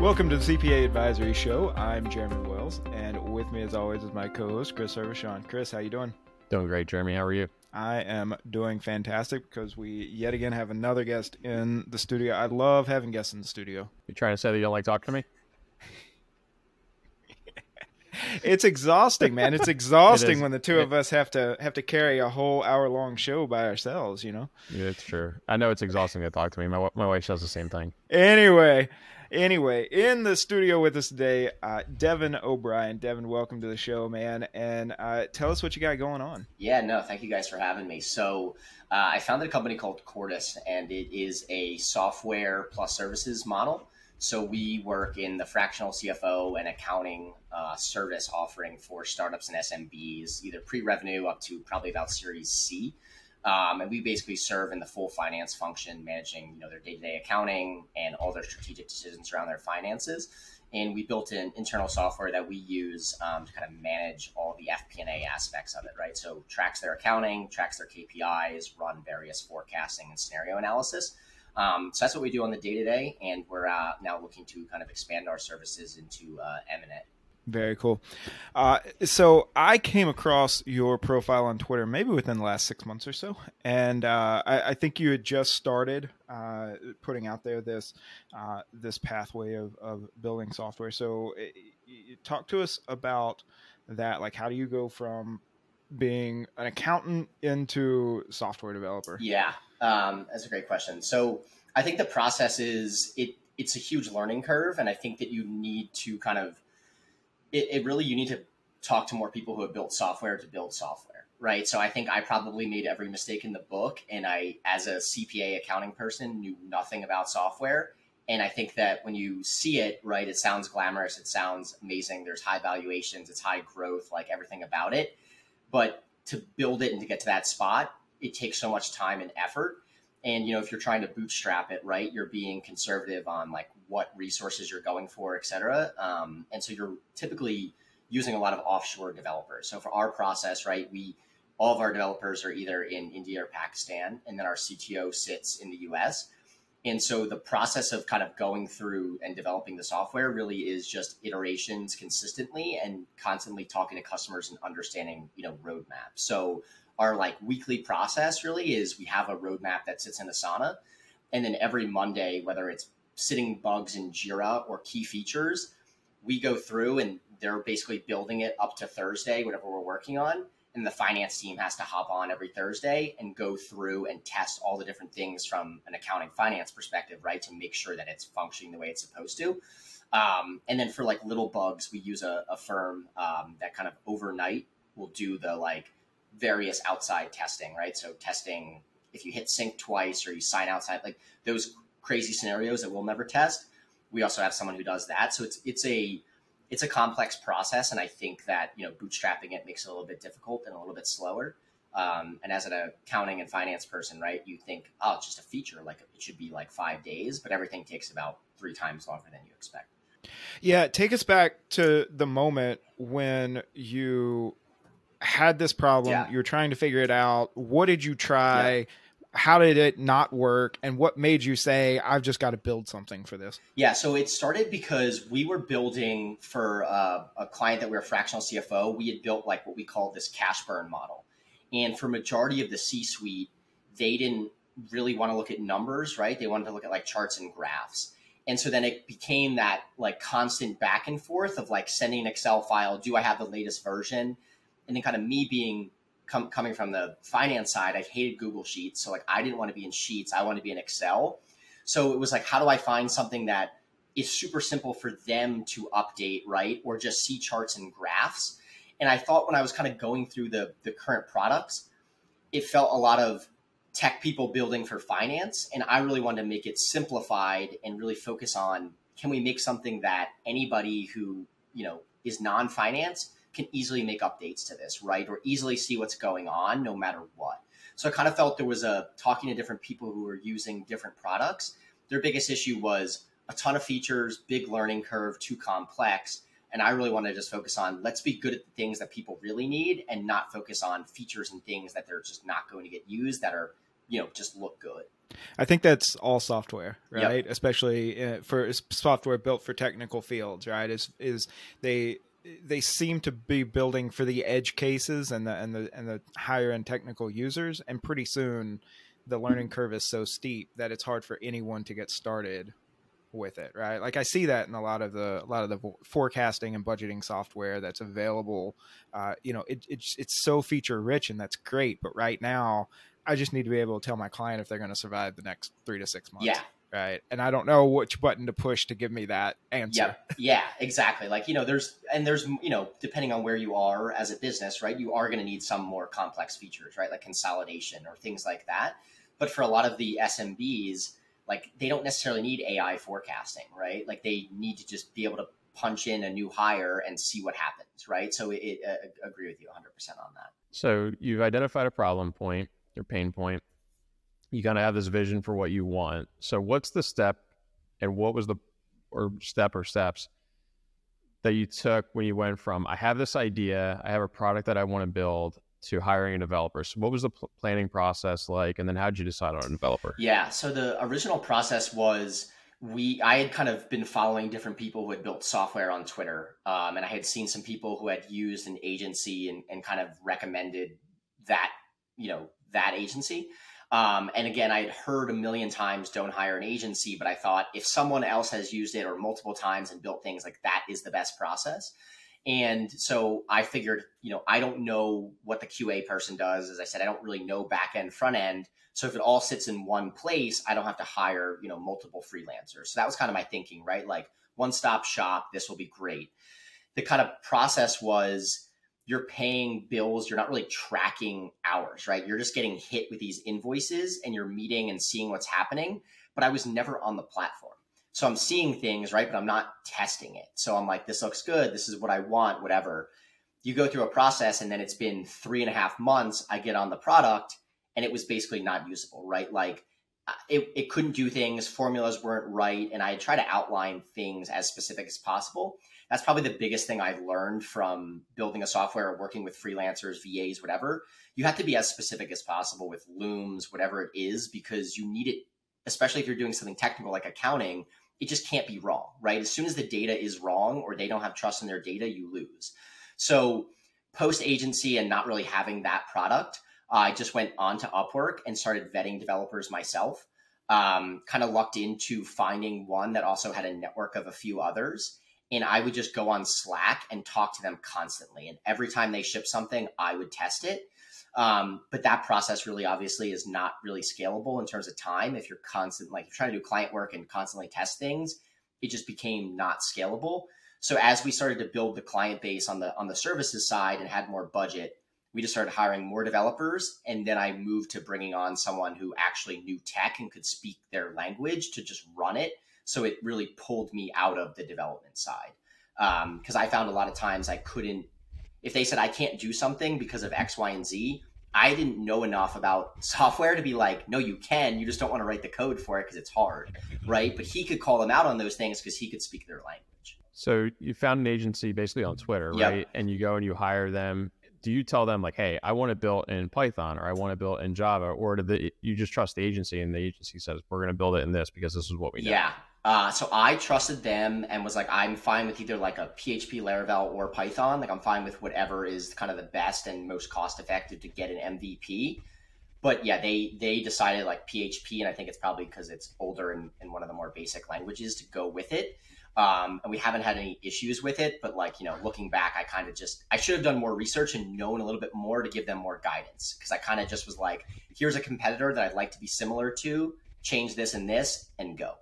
Welcome to the CPA Advisory Show. I'm Jeremy Wells, and with me, as always, is my co-host Chris Hervochon. Chris, how you doing? Doing great, Jeremy. How are you? I am doing fantastic because we yet again have another guest in the studio. I love having guests in the studio. You trying to say that you don't like talking to me? it's exhausting, man. It's exhausting it when the two of us have to have to carry a whole hour long show by ourselves. You know. Yeah, it's true. I know it's exhausting to talk to me. My my wife says the same thing. Anyway, Anyway, in the studio with us today, uh, Devin O'Brien. Devin, welcome to the show, man. And uh, tell us what you got going on. Yeah, no, thank you guys for having me. So, uh, I founded a company called Kordis, and it is a software plus services model. So, we work in the fractional CFO and accounting uh, service offering for startups and SMBs, either pre revenue up to probably about Series C. Um, and we basically serve in the full finance function, managing you know their day to day accounting and all their strategic decisions around their finances. And we built an internal software that we use um, to kind of manage all the FP&A aspects of it, right? So tracks their accounting, tracks their KPIs, run various forecasting and scenario analysis. Um, so that's what we do on the day to day, and we're uh, now looking to kind of expand our services into uh, M&A. Very cool. Uh, so I came across your profile on Twitter maybe within the last six months or so, and uh, I, I, think you had just started uh, putting out there this uh, this pathway of, of building software. So it, eh, talk to us about that. Like, how do you go from being an accountant into software developer? Yeah, um, that's a great question. So I think the process is it it's a huge learning curve, and I think that you need to kind of it, it really you need to talk to more people who have built software to build software right? So i think i probably made every mistake in the book and i as a cpa accounting person knew nothing about software. And i think that when you see it right it sounds glamorous it sounds amazing there's high valuations it's high growth like everything about it. But to build it and to get to that spot it takes so much time and effort. And you know if you're trying to bootstrap it right you're being conservative on like what resources you're going for, et cetera. Um, and so you're typically using a lot of offshore developers. So for our process, right, we all of our developers are either in India or Pakistan, and then our CTO sits in the US. And so the process of kind of going through and developing the software really is just iterations consistently and constantly talking to customers and understanding, you know, roadmap. So our like weekly process really is we have a roadmap that sits in Asana. And then every Monday, whether it's sitting bugs in Jira or key features, we go through and they're basically building it up to Thursday, whatever we're working on. And the finance team has to hop on every Thursday and go through and test all the different things from an accounting finance perspective, right? To make sure that it's functioning the way it's supposed to. Um, and then for like little bugs, we use a, a firm um, that kind of overnight will do the like various outside testing, right? So testing if you hit sync twice or you sign outside, like those crazy scenarios that we'll never test. We also have someone who does that. So it's it's a it's a complex process, and I think that you know bootstrapping it makes it a little bit difficult and a little bit slower. Um, and as an accounting and finance person, right, you think, oh, it's just a feature, like it should be like five days, but everything takes about three times longer than you expect. Yeah, take us back to the moment when you had this problem. Yeah. You were trying to figure it out. What did you try? Yeah how did it not work? And what made you say i've just got to build something for this yeah so it started because we were building for uh, a client that we were fractional cfo we had built like what we call this cash burn model. And for majority of the c suite they didn't really want to look at numbers right? They wanted to look at like charts and graphs. And so then it became that like constant back and forth of like sending an excel file do i have the latest version? And then kind of me being com- coming from the finance side, I hated Google Sheets. So like I didn't want to be in Sheets. I wanted to be in Excel. So it was like, how do I find something that is super simple for them to update, right? Or just see charts and graphs. And I thought when I was kind of going through the the current products, it felt a lot of tech people building for finance. And I really wanted to make it simplified and really focus on can we make something that anybody who, you know, is non-finance can easily make updates to this, right? Or easily see what's going on no matter what. So I kind of felt there was a talking to different people who were using different products. Their biggest issue was a ton of features, big learning curve, too complex. And I really wanted to just focus on let's be good at the things that people really need and not focus on features and things that they're just not going to get used that are, you know, just look good. I think that's all software, Yep. right? Especially uh, for software built for technical fields, right? Is is they they seem to be building for the edge cases and the and the and the higher end technical users, and pretty soon the learning curve is so steep that it's hard for anyone to get started with it, right? Like I see that in a lot of the a lot of the forecasting and budgeting software that's available. Uh, you know, it, it's it's so feature rich and that's great, but right now I just need to be able to tell my client if they're going to survive the next three to six months. Yeah. Right. And I don't know which button to push to give me that answer. Yeah, yeah, exactly. Like you know, there's and there's you know, depending on where you are as a business, right? You are going to need some more complex features, right? Like consolidation or things like that. But for a lot of the SMBs, like they don't necessarily need AI forecasting, right? Like they need to just be able to punch in a new hire and see what happens, right? So it, it uh, agree with you 100% on that. So you've identified a problem point, your pain point. You kind of have this vision for what you want. So what's the step and what was the or step or steps that you took when you went from I have this idea, I have a product that I want to build to hiring a developer. So what was the pl- planning process like and then how did you decide on a developer? Yeah. So the original process was we I had kind of been following different people who had built software on Twitter, um, and I had seen some people who had used an agency and, and kind of recommended that you know that agency. Um, and again, I had heard a million times don't hire an agency, but I thought if someone else has used it or multiple times and built things like that is the best process. And so I figured, you know, I don't know what the QA person does. As I said, I don't really know back end, front end. So if it all sits in one place, I don't have to hire, you know, multiple freelancers. So that was kind of my thinking, right? Like one stop shop, this will be great. The kind of process was you're paying bills, you're not really tracking hours, right? You're just getting hit with these invoices and you're meeting and seeing what's happening. But I was never on the platform. So I'm seeing things, right? But I'm not testing it. So I'm like, this looks good. This is what I want, whatever. You go through a process and then it's been three and a half months. I get on the product and it was basically not usable, right? Like uh, it, it couldn't do things, formulas weren't right. And I try to outline things as specific as possible. That's probably the biggest thing I've learned from building a software or working with freelancers, VAs, whatever. You have to be as specific as possible with looms, whatever it is, because you need it, especially if you're doing something technical like accounting it just can't be wrong, right? As soon as the data is wrong or they don't have trust in their data, you lose. So, post agency and not really having that product, I just went on to Upwork and started vetting developers myself. Um, kind of lucked into finding one that also had a network of a few others. And I would just go on Slack and talk to them constantly. And every time they ship something, I would test it. Um, but that process really obviously is not really scalable in terms of time. If you're constant, like you're trying to do client work and constantly test things, it just became not scalable. So as we started to build the client base on the on the services side and had more budget, we just started hiring more developers. And then I moved to bringing on someone who actually knew tech and could speak their language to just run it. So it really pulled me out of the development side because um, I found a lot of times I couldn't if they said I can't do something because of X, Y, and Z, I didn't know enough about software to be like, no, you can. You just don't want to write the code for it because it's hard, right? But he could call them out on those things because he could speak their language. So you found an agency basically on Twitter, Yep. right? And you go and you hire them. Do you tell them like, "Hey, I want to build in Python or I want to build in Java," or do the, you just trust the agency and the agency says, "We're going to build it in this because this is what we know"? Yeah. Uh, so I trusted them and was like, I'm fine with either like a PHP Laravel or Python. Like I'm fine with whatever is kind of the best and most cost effective to get an MVP. But yeah, they they decided like PHP, and I think it's probably because it's older and, and one of the more basic languages to go with it. Um, and we haven't had any issues with it. But like you know, looking back, I kind of just I should have done more research and known a little bit more to give them more guidance because I kind of just was like, here's a competitor that I'd like to be similar to. Change this and this, and go.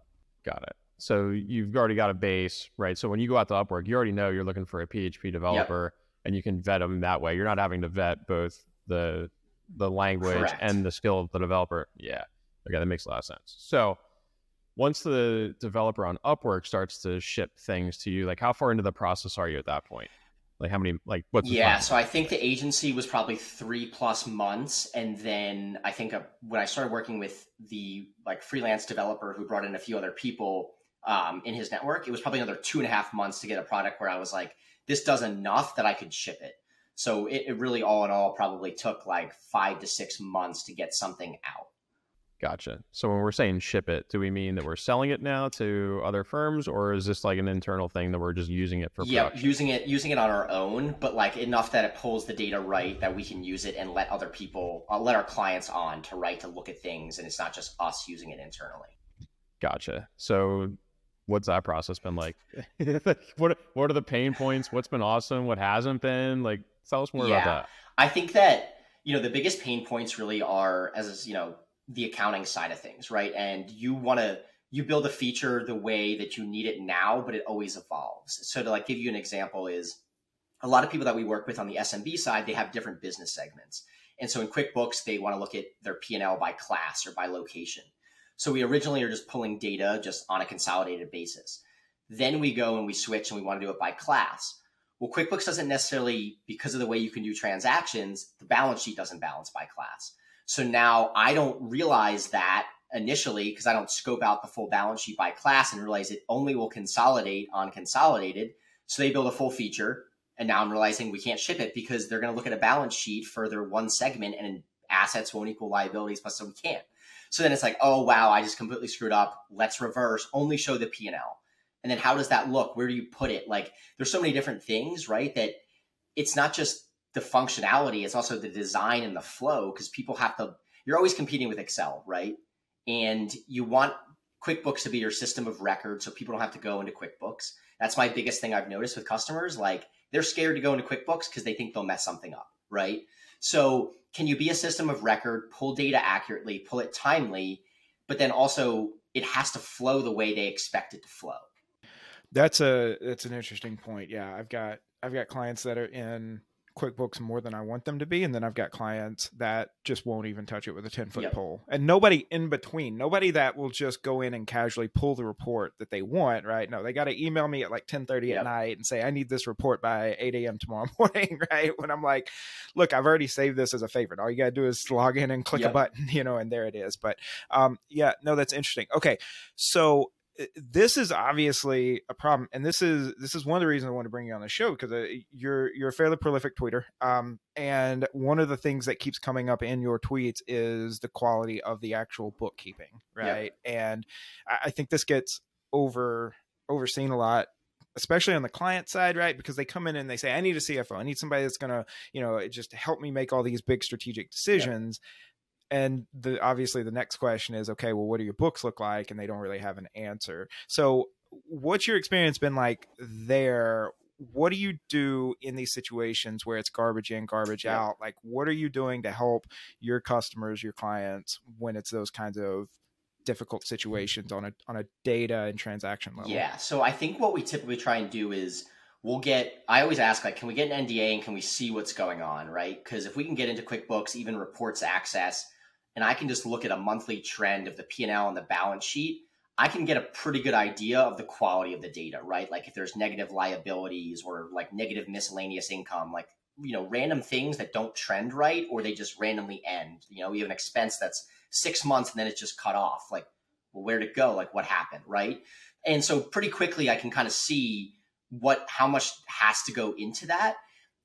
Got it. So you've already got a base, right? So when you go out to Upwork, you already know you're looking for a PHP developer, and you can vet them that way. You're not having to vet both the the language Correct. and the skill of the developer. Yeah, okay, that makes a lot of sense. So once the developer on Upwork starts to ship things to you, like how far into the process are you at that point? Like how many? Like what's yeah so i think the agency was probably three plus months and then i think uh, when i started working with the like freelance developer who brought in a few other people um, in his network it was probably another two and a half months to get a product where i was like this does enough that i could ship it so it, it really all in all probably took like five to six months to get something out Gotcha. So when we're saying ship it, do we mean that we're selling it now to other firms, or is this like an internal thing that we're just using it for? Yeah, production? using it using it on our own, but like enough that it pulls the data right that we can use it and let other people, uh, let our clients on to write to look at things, and it's not just us using it internally. Gotcha. So what's that process been like? what what are the pain points? What's been awesome? What hasn't been? Like, tell us more Yeah. about that. I think that you know the biggest pain points really are as you know the accounting side of things, right? And you want to you build a feature the way that you need it now, but it always evolves. So to like give you an example is a lot of people that we work with on the SMB side, they have different business segments. And so in QuickBooks, they want to look at their P&L by class or by location. So we originally are just pulling data just on a consolidated basis. Then we go and we switch and we want to do it by class. Well, QuickBooks doesn't necessarily, because of the way you can do transactions, the balance sheet doesn't balance by class. So now I don't realize that initially because I don't scope out the full balance sheet by class and realize it only will consolidate on consolidated. So they build a full feature. And now I'm realizing we can't ship it because they're going to look at a balance sheet for their one segment and assets won't equal liabilities, plus so we can't. So then it's like, oh wow, I just completely screwed up. Let's reverse, only show the P and L. And then how does that look? Where do you put it? Like there's so many different things, right? That it's not just the functionality, it's also the design and the flow because people have to you're always competing with Excel, right? And you want QuickBooks to be your system of record so people don't have to go into QuickBooks. That's my biggest thing I've noticed with customers. Like they're scared to go into QuickBooks because they think they'll mess something up, right? So, can you be a system of record, pull data accurately, pull it timely, but then also it has to flow the way they expect it to flow? That's a that's an interesting point. Yeah, I've got I've got clients that are in QuickBooks more than I want them to be, and then I've got clients that just won't even touch it with a ten foot Yep. pole, and nobody in between. Nobody that will just go in and casually pull the report that they want. Right? No, they got to email me at like ten thirty Yep. at night and say I need this report by eight a.m. tomorrow morning. Right? When I'm like, look, I've already saved this as a favorite. All you got to do is log in and click a button, you know, and there it is. But um, yeah, no, that's interesting. Okay, so this is obviously a problem and this is this is one of the reasons i want to bring you on the show because uh, you're you're a fairly prolific tweeter um, and one of the things that keeps coming up in your tweets is the quality of the actual bookkeeping Yeah. right? And I, I think this gets over overseen a lot especially on the client side right? Because they come in and they say i need a cfo i need somebody that's going to you know just help me make all these big strategic decisions and the obviously the next question is okay well what do your books look like and they don't really have an answer so what's your experience been like there what do you do in these situations where it's garbage in garbage Yeah. out like what are you doing to help your customers your clients when it's those kinds of difficult situations on a on a data and transaction level Yeah. So I think what we typically try and do is we'll get, I always ask, like, can we get an NDA and can we see what's going on, right? Because if we can get into QuickBooks, even reports access, and I can just look at a monthly trend of the P&L and the balance sheet, I can get a pretty good idea of the quality of the data, right? Like if there's negative liabilities or like negative miscellaneous income, like, you know, random things that don't trend right or they just randomly end. You know, you have an expense that's six months and then it's just cut off. Like, well, where'd it go? Like what happened, right? And so pretty quickly I can kind of see what how much has to go into that.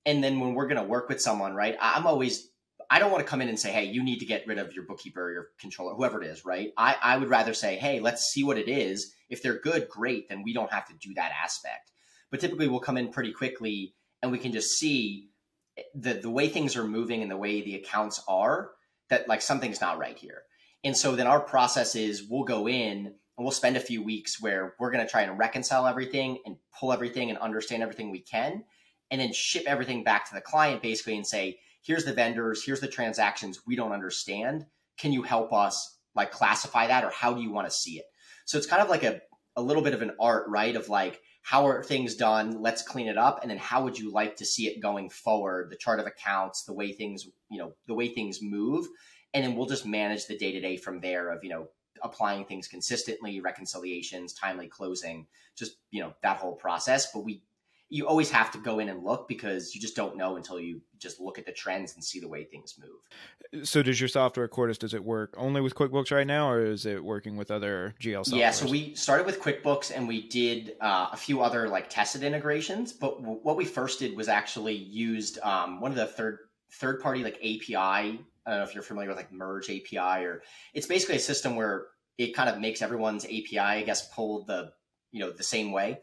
And then when we're gonna work with someone, right? I'm always I don't want to come in and say, hey, you need to get rid of your bookkeeper or your controller, whoever it is, right? I, I would rather say, hey, let's see what it is. If they're good, great, then we don't have to do that aspect. But typically we'll come in pretty quickly and we can just see eh, the the way things are moving and the way the accounts are, that like something's not right here. And so then our process is we'll go in and we'll spend a few weeks where we're going to try and reconcile everything and pull everything and understand everything we can, and then ship everything back to the client basically and say, here's the vendors, here's the transactions we don't understand. Can you help us like classify that or how do you want to see it? So it's kind of like a, a little bit of an art, right? Of like, how are things done? Let's clean it up. And then how would you like to see it going forward? The chart of accounts, the way things, you know, the way things move. And then we'll just manage the day to day from there of, you know, applying things consistently, reconciliations, timely closing, just, you know, that whole process. But we, you always have to go in and look because you just don't know until you just look at the trends and see the way things move. so does your software Kordis does it work only with QuickBooks right now or is it working with other GL software Yeah, so we started with QuickBooks and we did uh, a few other like tested integrations. But w- what we first did was actually used um, one of the third third party like API I don't know if you're familiar with like Merge API or it's basically a system where it kind of makes everyone's API, I guess, pull the you know the same way.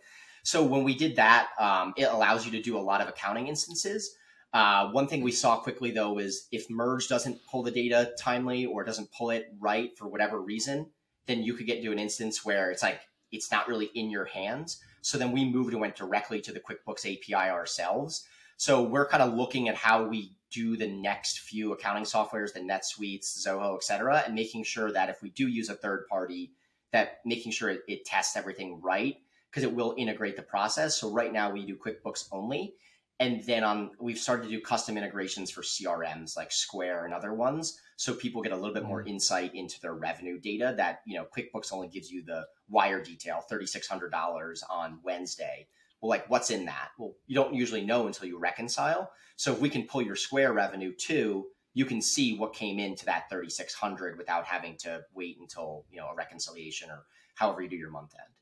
So when we did that, um, it allows you to do a lot of accounting instances. Uh, one thing we saw quickly though is if merge doesn't pull the data timely or doesn't pull it right for whatever reason, then you could get into an instance where it's like it's not really in your hands. So then we moved and went directly to the QuickBooks API ourselves. So we're kind of looking at how we do the next few accounting softwares, the NetSuites, Zoho, et cetera, and making sure that if we do use a third party, that making sure it, it tests everything right because it will integrate the process. So right now we do QuickBooks only. And then on we've started to do custom integrations for CRMs like Square and other ones. So people get a little bit more mm-hmm. insight into their revenue data that, you know, QuickBooks only gives you the wire detail, $3,600 on Wednesday. Well, like what's in that? Well, you don't usually know until you reconcile. So if we can pull your Square revenue too, you can see what came into that 3600 without having to wait until, you know, a reconciliation or however you do your month end.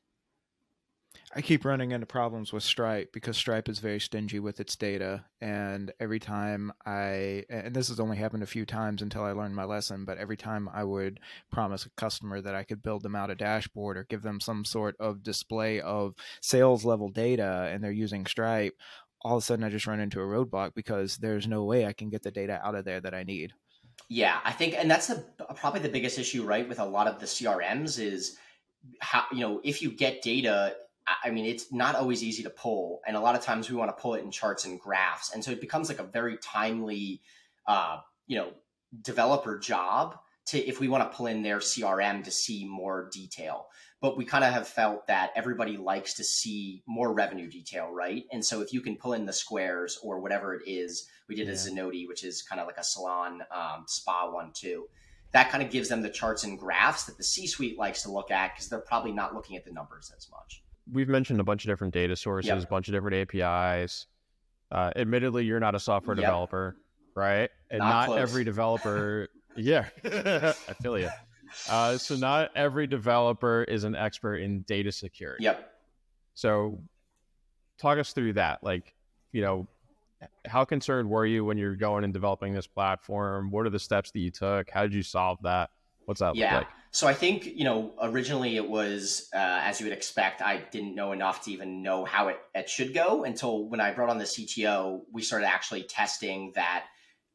I keep running into problems with Stripe because Stripe is very stingy with its data. And every time I, and this has only happened a few times until I learned my lesson, but every time I would promise a customer that I could build them out a dashboard or give them some sort of display of sales level data and they're using Stripe, all of a sudden I just run into a roadblock because there's no way I can get the data out of there that I need. Yeah, I think, and that's the, probably the biggest issue, right, with a lot of the CRMs is how, you know, if you get data, I mean, it's not always easy to pull, and a lot of times we want to pull it in charts and graphs, and so it becomes like a very timely, uh, you know, developer job to if we want to pull in their CRM to see more detail. But we kind of have felt that everybody likes to see more revenue detail, right? And so if you can pull in the squares or whatever it is, we did yeah. a Zenoti, which is kind of like a salon um, spa one too. That kind of gives them the charts and graphs that the C-suite likes to look at because they're probably not looking at the numbers as much we've mentioned a bunch of different data sources, yep. a bunch of different APIs. Uh, admittedly, you're not a software yep. developer, right? And not, not every developer. yeah, I feel you. Uh, so not every developer is an expert in data security. Yep. So, talk us through that. Like, you know, how concerned were you when you're going and developing this platform? What are the steps that you took? How did you solve that? What's that yeah. like? So I think you know originally it was uh, as you would expect. I didn't know enough to even know how it, it should go until when I brought on the CTO. We started actually testing that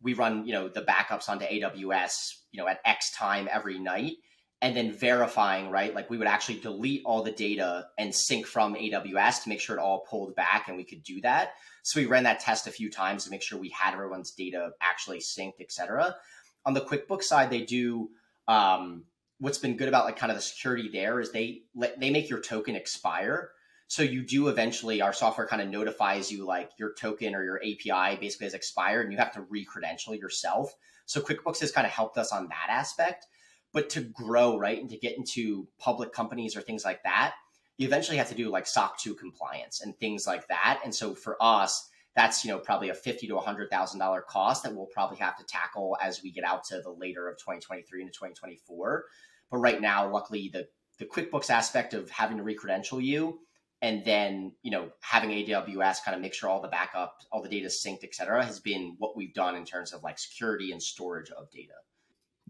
we run you know the backups onto AWS you know at X time every night, and then verifying right like we would actually delete all the data and sync from AWS to make sure it all pulled back, and we could do that. So we ran that test a few times to make sure we had everyone's data actually synced, etc. On the QuickBooks side, they do um, what's been good about like kind of the security there is they let they make your token expire. So you do eventually our software kind of notifies you like your token or your API basically has expired and you have to re-credential yourself. So QuickBooks has kind of helped us on that aspect. But to grow, right, and to get into public companies or things like that, you eventually have to do like SOC 2 compliance and things like that. And so for us, that's you know probably a fifty to hundred thousand dollar cost that we'll probably have to tackle as we get out to the later of 2023 into 2024. But right now, luckily, the the QuickBooks aspect of having to recredential you and then you know having AWS kind of make sure all the backup, all the data is synced, et cetera, has been what we've done in terms of like security and storage of data.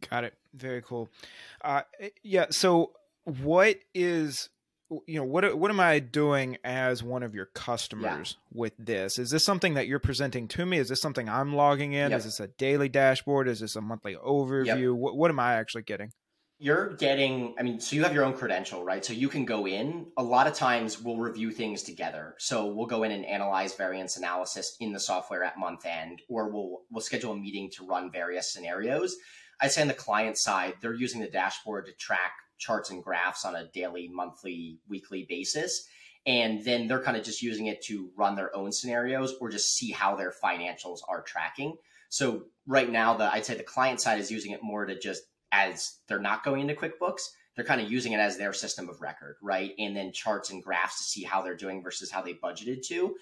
Got it. Very cool. Uh, yeah. So, what is you know what what am I doing as one of your customers yeah. with this? Is this something that you're presenting to me? Is this something I'm logging in? Yep. Is this a daily dashboard? Is this a monthly overview? Yep. What, what am I actually getting? You're getting, I mean, so you have your own credential, right? So you can go in. A lot of times we'll review things together. So we'll go in and analyze variance analysis in the software at month end, or we'll we'll schedule a meeting to run various scenarios. I'd say on the client side, they're using the dashboard to track charts and graphs on a daily, monthly, weekly basis. And then they're kind of just using it to run their own scenarios or just see how their financials are tracking. So right now, the I'd say the client side is using it more to just as they're not going into QuickBooks, they're kind of using it as their system of record, right? And then charts and graphs to see how they're doing versus how they budgeted to.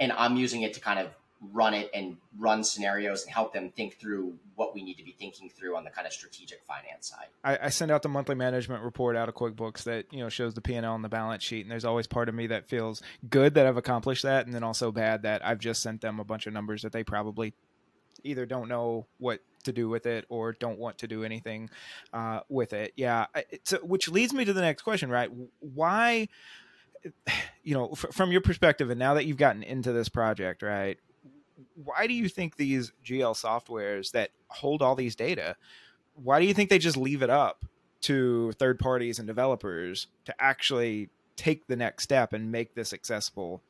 And I'm using it to kind of run it and run scenarios and help them think through what we need to be thinking through on the kind of strategic finance side. I, I send out the monthly management report out of QuickBooks that you know shows the P and L on the balance sheet, and there's always part of me that feels good that I've accomplished that, and then also bad that I've just sent them a bunch of numbers that they probably either don't know what to do with it or don't want to do anything uh, with it. Yeah, so, which leads me to the next question, right? Why, you know, f- from your perspective, and now that you've gotten into this project, right? Why do you think these GL softwares that hold all these data, why do you think they just leave it up to third parties and developers to actually take the next step and make this accessible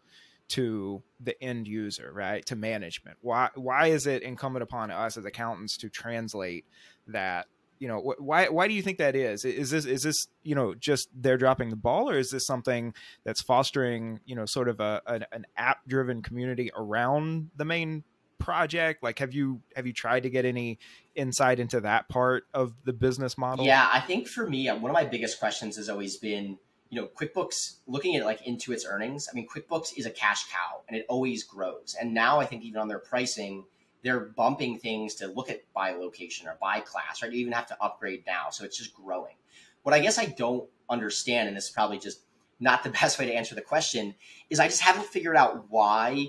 to the end user, right? To management. Why why is it incumbent upon us as accountants to translate that? You know, wh- why why do you think that is? Is this is this you know just they're dropping the ball, or is this something that's fostering you know sort of a an, an app driven community around the main project? Like, have you have you tried to get any insight into that part of the business model? Yeah, I think for me, one of my biggest questions has always been you know, QuickBooks looking at like Intuit's earnings. I mean, QuickBooks is a cash cow and it always grows. And now I think even on their pricing, they're bumping things to look at by location or by class, right? You even have to upgrade now. So it's just growing. What I guess I don't understand, and this is probably just not the best way to answer the question, is I just haven't figured out why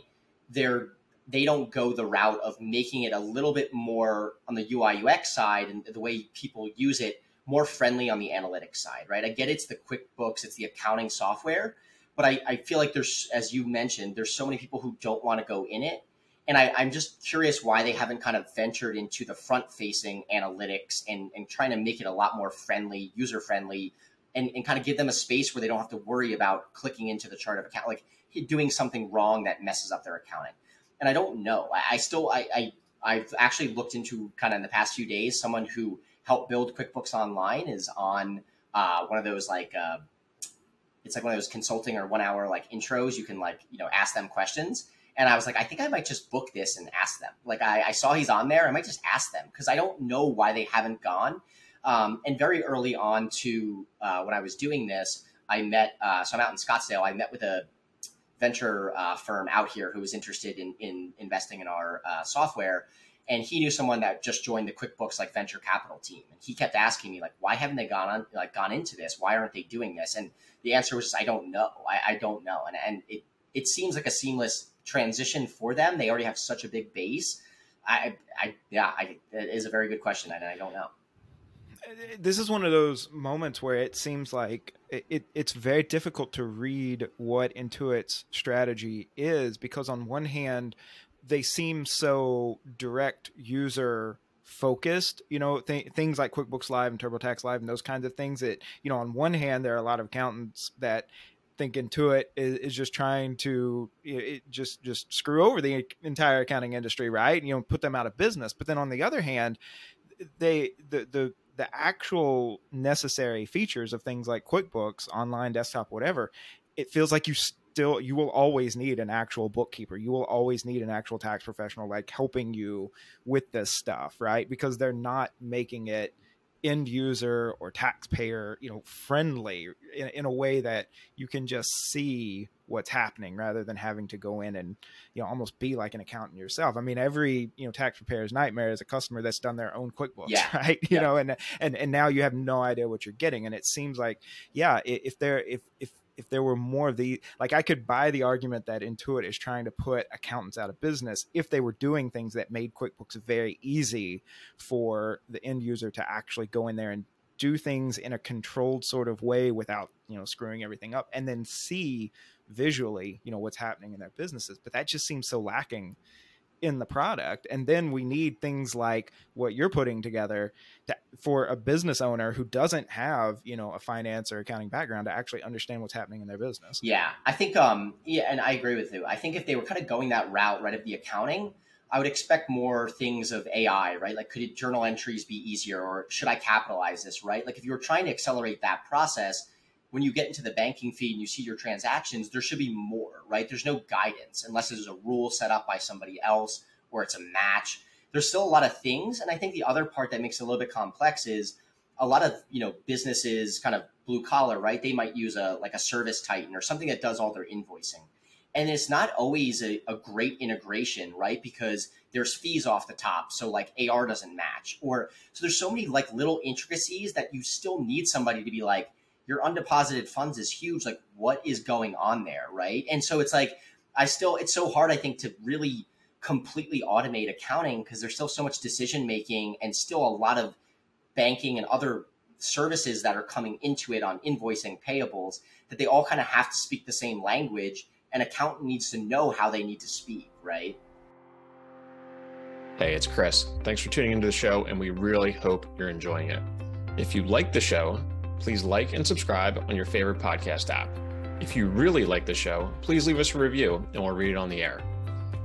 they're they don't go the route of making it a little bit more on the UI UX side and the way people use it more friendly on the analytics side, right? I get it's the QuickBooks, it's the accounting software, but I, I feel like there's, as you mentioned, there's so many people who don't want to go in it. And I, I'm just curious why they haven't kind of ventured into the front facing analytics and, and trying to make it a lot more friendly, user friendly, and, and kind of give them a space where they don't have to worry about clicking into the chart of account, like doing something wrong that messes up their accounting. And I don't know. I, I still, I, I, I've actually looked into kind of in the past few days someone who help build QuickBooks Online is on uh, one of those like uh, it's like one of those consulting or one hour like intros. You can like you know ask them questions. And I was like, I think I might just book this and ask them. Like I, I saw he's on there. I might just ask them because I don't know why they haven't gone. Um, and very early on to uh, when I was doing this, I met. Uh, so I'm out in Scottsdale. I met with a venture uh, firm out here who was interested in, in investing in our uh, software and he knew someone that just joined the QuickBooks like venture capital team, and he kept asking me like, why haven't they gone on like gone into this? Why aren't they doing this? And the answer was, I don't know. I, I don't know. And and it it seems like a seamless transition for them. They already have such a big base. I I yeah, I, it is a very good question, and I don't know. This is one of those moments where it seems like it, it, it's very difficult to read what Intuit's strategy is because on one hand they seem so direct user focused you know th- things like quickbooks live and turbotax live and those kinds of things that you know on one hand there are a lot of accountants that think intuit is, is just trying to just just screw over the entire accounting industry right? You know put them out of business. But then on the other hand they the the the actual necessary features of things like quickbooks online desktop whatever it feels like you still you will always need an actual bookkeeper. You will always need an actual tax professional like helping you with this stuff right? Because they're not making it end user or taxpayer you know friendly in, in a way that you can just see what's happening rather than having to go in and you know almost be like an accountant yourself. I mean every you know tax preparer's nightmare is a customer that's done their own quickbooks yeah. right? You yeah. know and and and now you have no idea what you're getting. And it seems like yeah if there if if if there were more of the like I could buy the argument that Intuit is trying to put accountants out of business if they were doing things that made QuickBooks very easy for the end user to actually go in there and do things in a controlled sort of way without you know screwing everything up and then see visually you know what's happening in their businesses. But that just seems so lacking in the product and then we need things like what you're putting together to, for a business owner who doesn't have you know a finance or accounting background to actually understand what's happening in their business. Yeah i think um yeah and i agree with you. I think if they were kind of going that route right of the accounting i would expect more things of ai right? Like could journal entries be easier or should i capitalize this right? Like if you were trying to accelerate that process when you get into the banking feed and you see your transactions, there should be more, right? There's no guidance unless there's a rule set up by somebody else or it's a match. There's still a lot of things. And I think the other part that makes it a little bit complex is a lot of, you know, businesses kind of blue collar, right? They might use a like a ServiceTitan or something that does all their invoicing. And it's not always a, a great integration, right? Because there's fees off the top. So like AR doesn't match. Or so there's so many like little intricacies that you still need somebody to be like, your undeposited funds is huge. Like, what is going on there, right? And so it's like, I still, it's so hard, I think, to really completely automate accounting because there's still so much decision making and still a lot of banking and other services that are coming into it on invoicing payables that they all kind of have to speak the same language an accountant needs to know how they need to speak right hey it's chris thanks for tuning into the show and we really hope you're enjoying it if you like the show please like and subscribe on your favorite podcast app if you really like the show please leave us a review and we'll read it on the air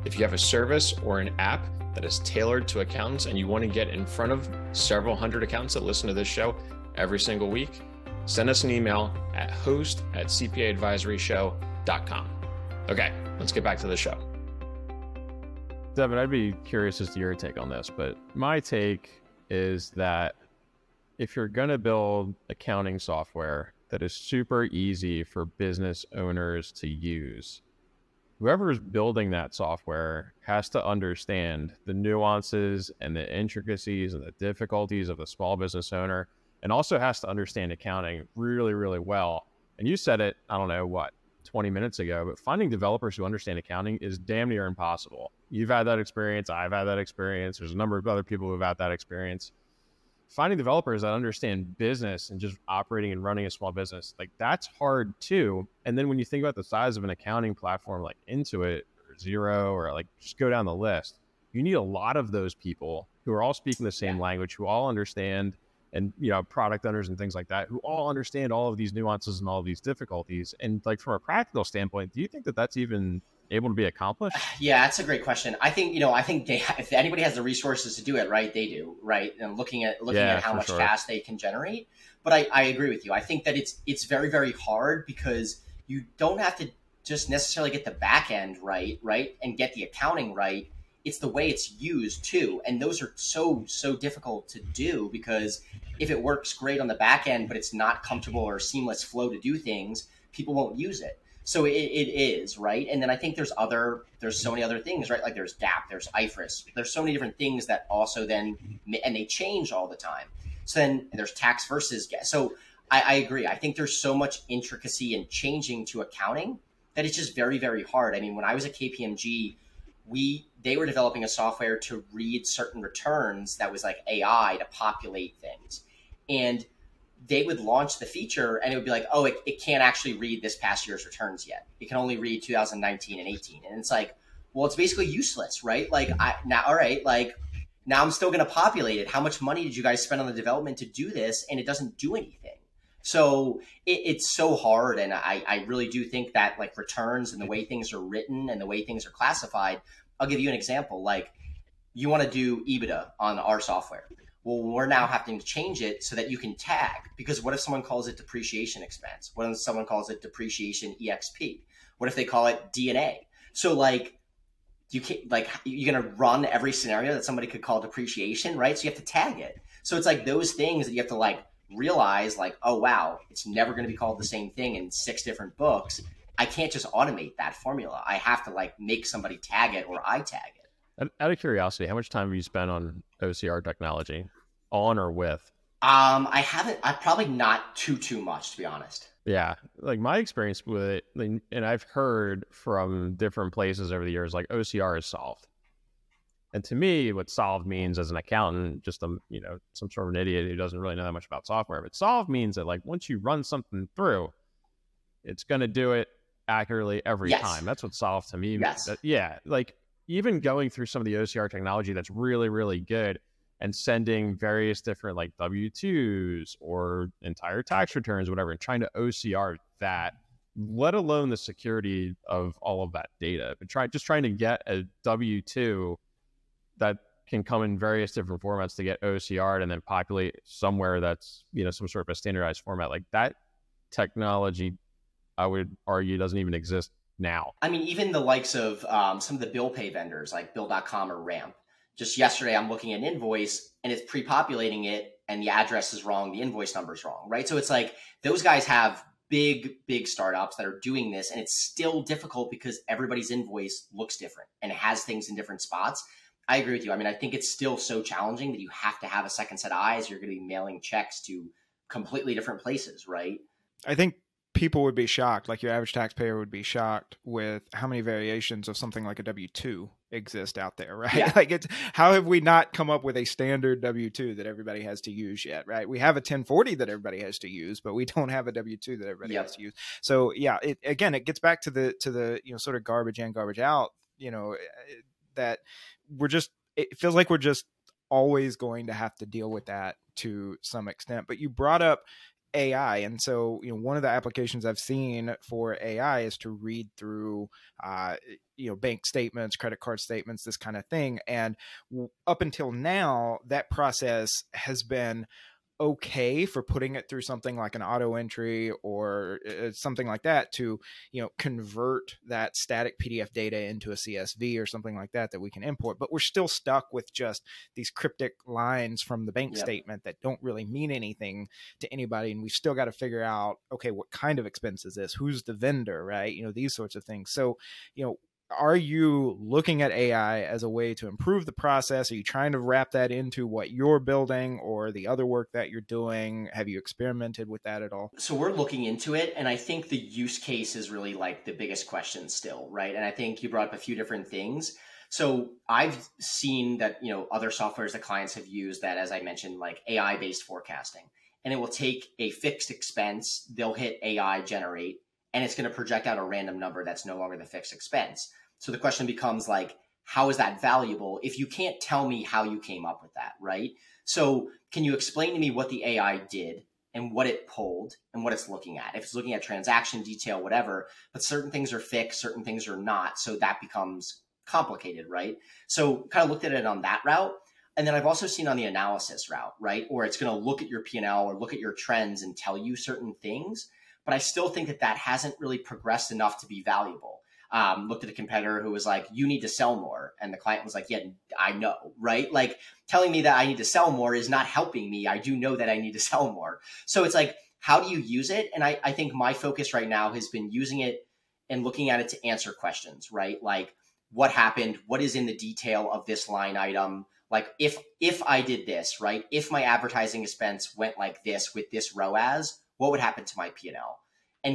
if you have a service or an app that is tailored to accountants and you want to get in front of several hundred accountants that listen to this show every single week, send us an email at host at cpaadvisoryshow.com. Okay, let's get back to the show. Devin, I'd be curious as to your take on this, but my take is that if you're going to build accounting software that is super easy for business owners to use, whoever is building that software has to understand the nuances and the intricacies and the difficulties of the small business owner and also has to understand accounting really really well. And you said it i don't know what 20 minutes ago but finding developers who understand accounting is damn near impossible. You've had that experience i've had that experience there's a number of other people who've had that experience finding developers that understand business and just operating and running a small business like that's hard too and then when you think about the size of an accounting platform like intuit or Xero or like just go down the list you need a lot of those people who are all speaking the same yeah. language who all understand and you know product owners and things like that who all understand all of these nuances and all of these difficulties and like from a practical standpoint do you think that that's even able to be accomplished? Yeah, that's a great question. I think you know, I think they, if anybody has the resources to do it, right, they do, right. And looking at looking yeah, at how much sure. cash they can generate. But I, I agree with you. I think that it's it's very very hard because you don't have to just necessarily get the back end right, right, and get the accounting right. It's the way it's used too, and those are so so difficult to do because if it works great on the back end, but it's not comfortable or seamless flow to do things, people won't use it so it, it is right? And then i think there's other there's so many other things right? Like there's GAAP there's ifrs there's so many different things that also then and they change all the time. So then there's tax versus so I, I agree. I think there's so much intricacy in changing to accounting that it's just very very hard. I mean when i was at kpmg we they were developing a software to read certain returns that was like ai to populate things. And they would launch the feature and it would be like, oh, it, it can't actually read this past year's returns yet. It can only read 2019 and 18. And it's like, well, it's basically useless, right? Like, I now, all right, like now I'm still going to populate it. How much money did you guys spend on the development to do this? And it doesn't do anything. So it, it's so hard. And I, I really do think that like returns and the way things are written and the way things are classified, I'll give you an example. Like you want to do EBITDA on our software well, we're now having to change it so that you can tag. Because what if someone calls it depreciation expense? What if someone calls it depreciation EXP? What if they call it DNA? So like you can't like you're gonna run every scenario that somebody could call depreciation, right? So you have to tag it. So it's like those things that you have to like realize, like, oh wow, it's never gonna be called the same thing in six different books. I can't just automate that formula. I have to like make somebody tag it or I tag it. Out of curiosity, how much time have you spent on OCR technology, on or with? Um, I haven't. I probably not too too much to be honest. Yeah, like my experience with it, and I've heard from different places over the years, like OCR is solved. And to me, what solved means as an accountant, just a you know some sort of an idiot who doesn't really know that much about software, but solved means that like once you run something through, it's going to do it accurately every yes. time. That's what solved to me. Yes. That, yeah, like even going through some of the OCR technology that's really, really good and sending various different like W 2s or entire tax returns, whatever, and trying to OCR that, let alone the security of all of that data. But try just trying to get a W 2 that can come in various different formats to get OCR'd and then populate somewhere that's, you know, some sort of a standardized format. Like that technology, I would argue, doesn't even exist now. I mean, even the likes of um, some of the bill pay vendors like Bill.com or Ramp. Just yesterday, I'm looking at an invoice and it's pre populating it and the address is wrong, the invoice number is wrong, right? So it's like those guys have big, big startups that are doing this and it's still difficult because everybody's invoice looks different and it has things in different spots. I agree with you. I mean, I think it's still so challenging that you have to have a second set of eyes. You're going to be mailing checks to completely different places, right? I think people would be shocked, like your average taxpayer would be shocked with how many variations of something like a W two exist out there, right? Yeah. like it's how have we not come up with a standard W two that everybody has to use yet, right? We have a 1040 that everybody has to use, but we don't have a W two that everybody Yep. has to use. So yeah, it again it gets back to the to the you know sort of garbage in, garbage out, you know, eh, that we're just it feels like we're just always going to have to deal with that to some extent. But you brought up AI, and so you know one of the applications I've seen for AI is to read through, uh, you know, bank statements, credit card statements, this kind of thing. And w- up until now, that process has been okay for putting it through something like an AutoEntry or uh, something like that to you know convert that static pdf data into a csv or something like that that we can import but we're still stuck with just these cryptic lines from the bank Yep. statement that don't really mean anything to anybody and we've still got to figure out okay what kind of expense is this? Who's the vendor right? You know these sorts of things. So you know are you looking at AI as a way to improve the process? Are you trying to wrap that into what you're building or the other work that you're doing? Have you experimented with that at all? So we're looking into it, and I think the use case is really like the biggest question still, right? And I think you brought up a few different things. So I've seen that you know other softwares that clients have used that, as I mentioned, like AI based forecasting, and it will take a fixed expense, they'll hit AI generate, and it's going to project out a random number that's no longer the fixed expense. So the question becomes like, how is that valuable if you can't tell me how you came up with that, right? So can you explain to me what the AI did? and what it pulled and what it's looking at. If it's looking at transaction detail, whatever, but certain things are fixed, certain things are not. So that becomes complicated, right? So kind of looked at it on that route. And then I've also seen on the analysis route, right? Or it's going to look at your P&L or look at your trends and tell you certain things. But I still think that that hasn't really progressed enough to be valuable. Um, looked at a competitor who was like, you need to sell more. And the client was like, yeah, I know, right? Like telling me that I need to sell more is not helping me. I do know that I need to sell more. So it's like, how do you use it? And I, I think my focus right now has been using it and looking at it to answer questions, right? Like what happened? What is in the detail of this line item? Like if if I did this, right? If my advertising expense went like this with this ROAS, what would happen to my P&L? And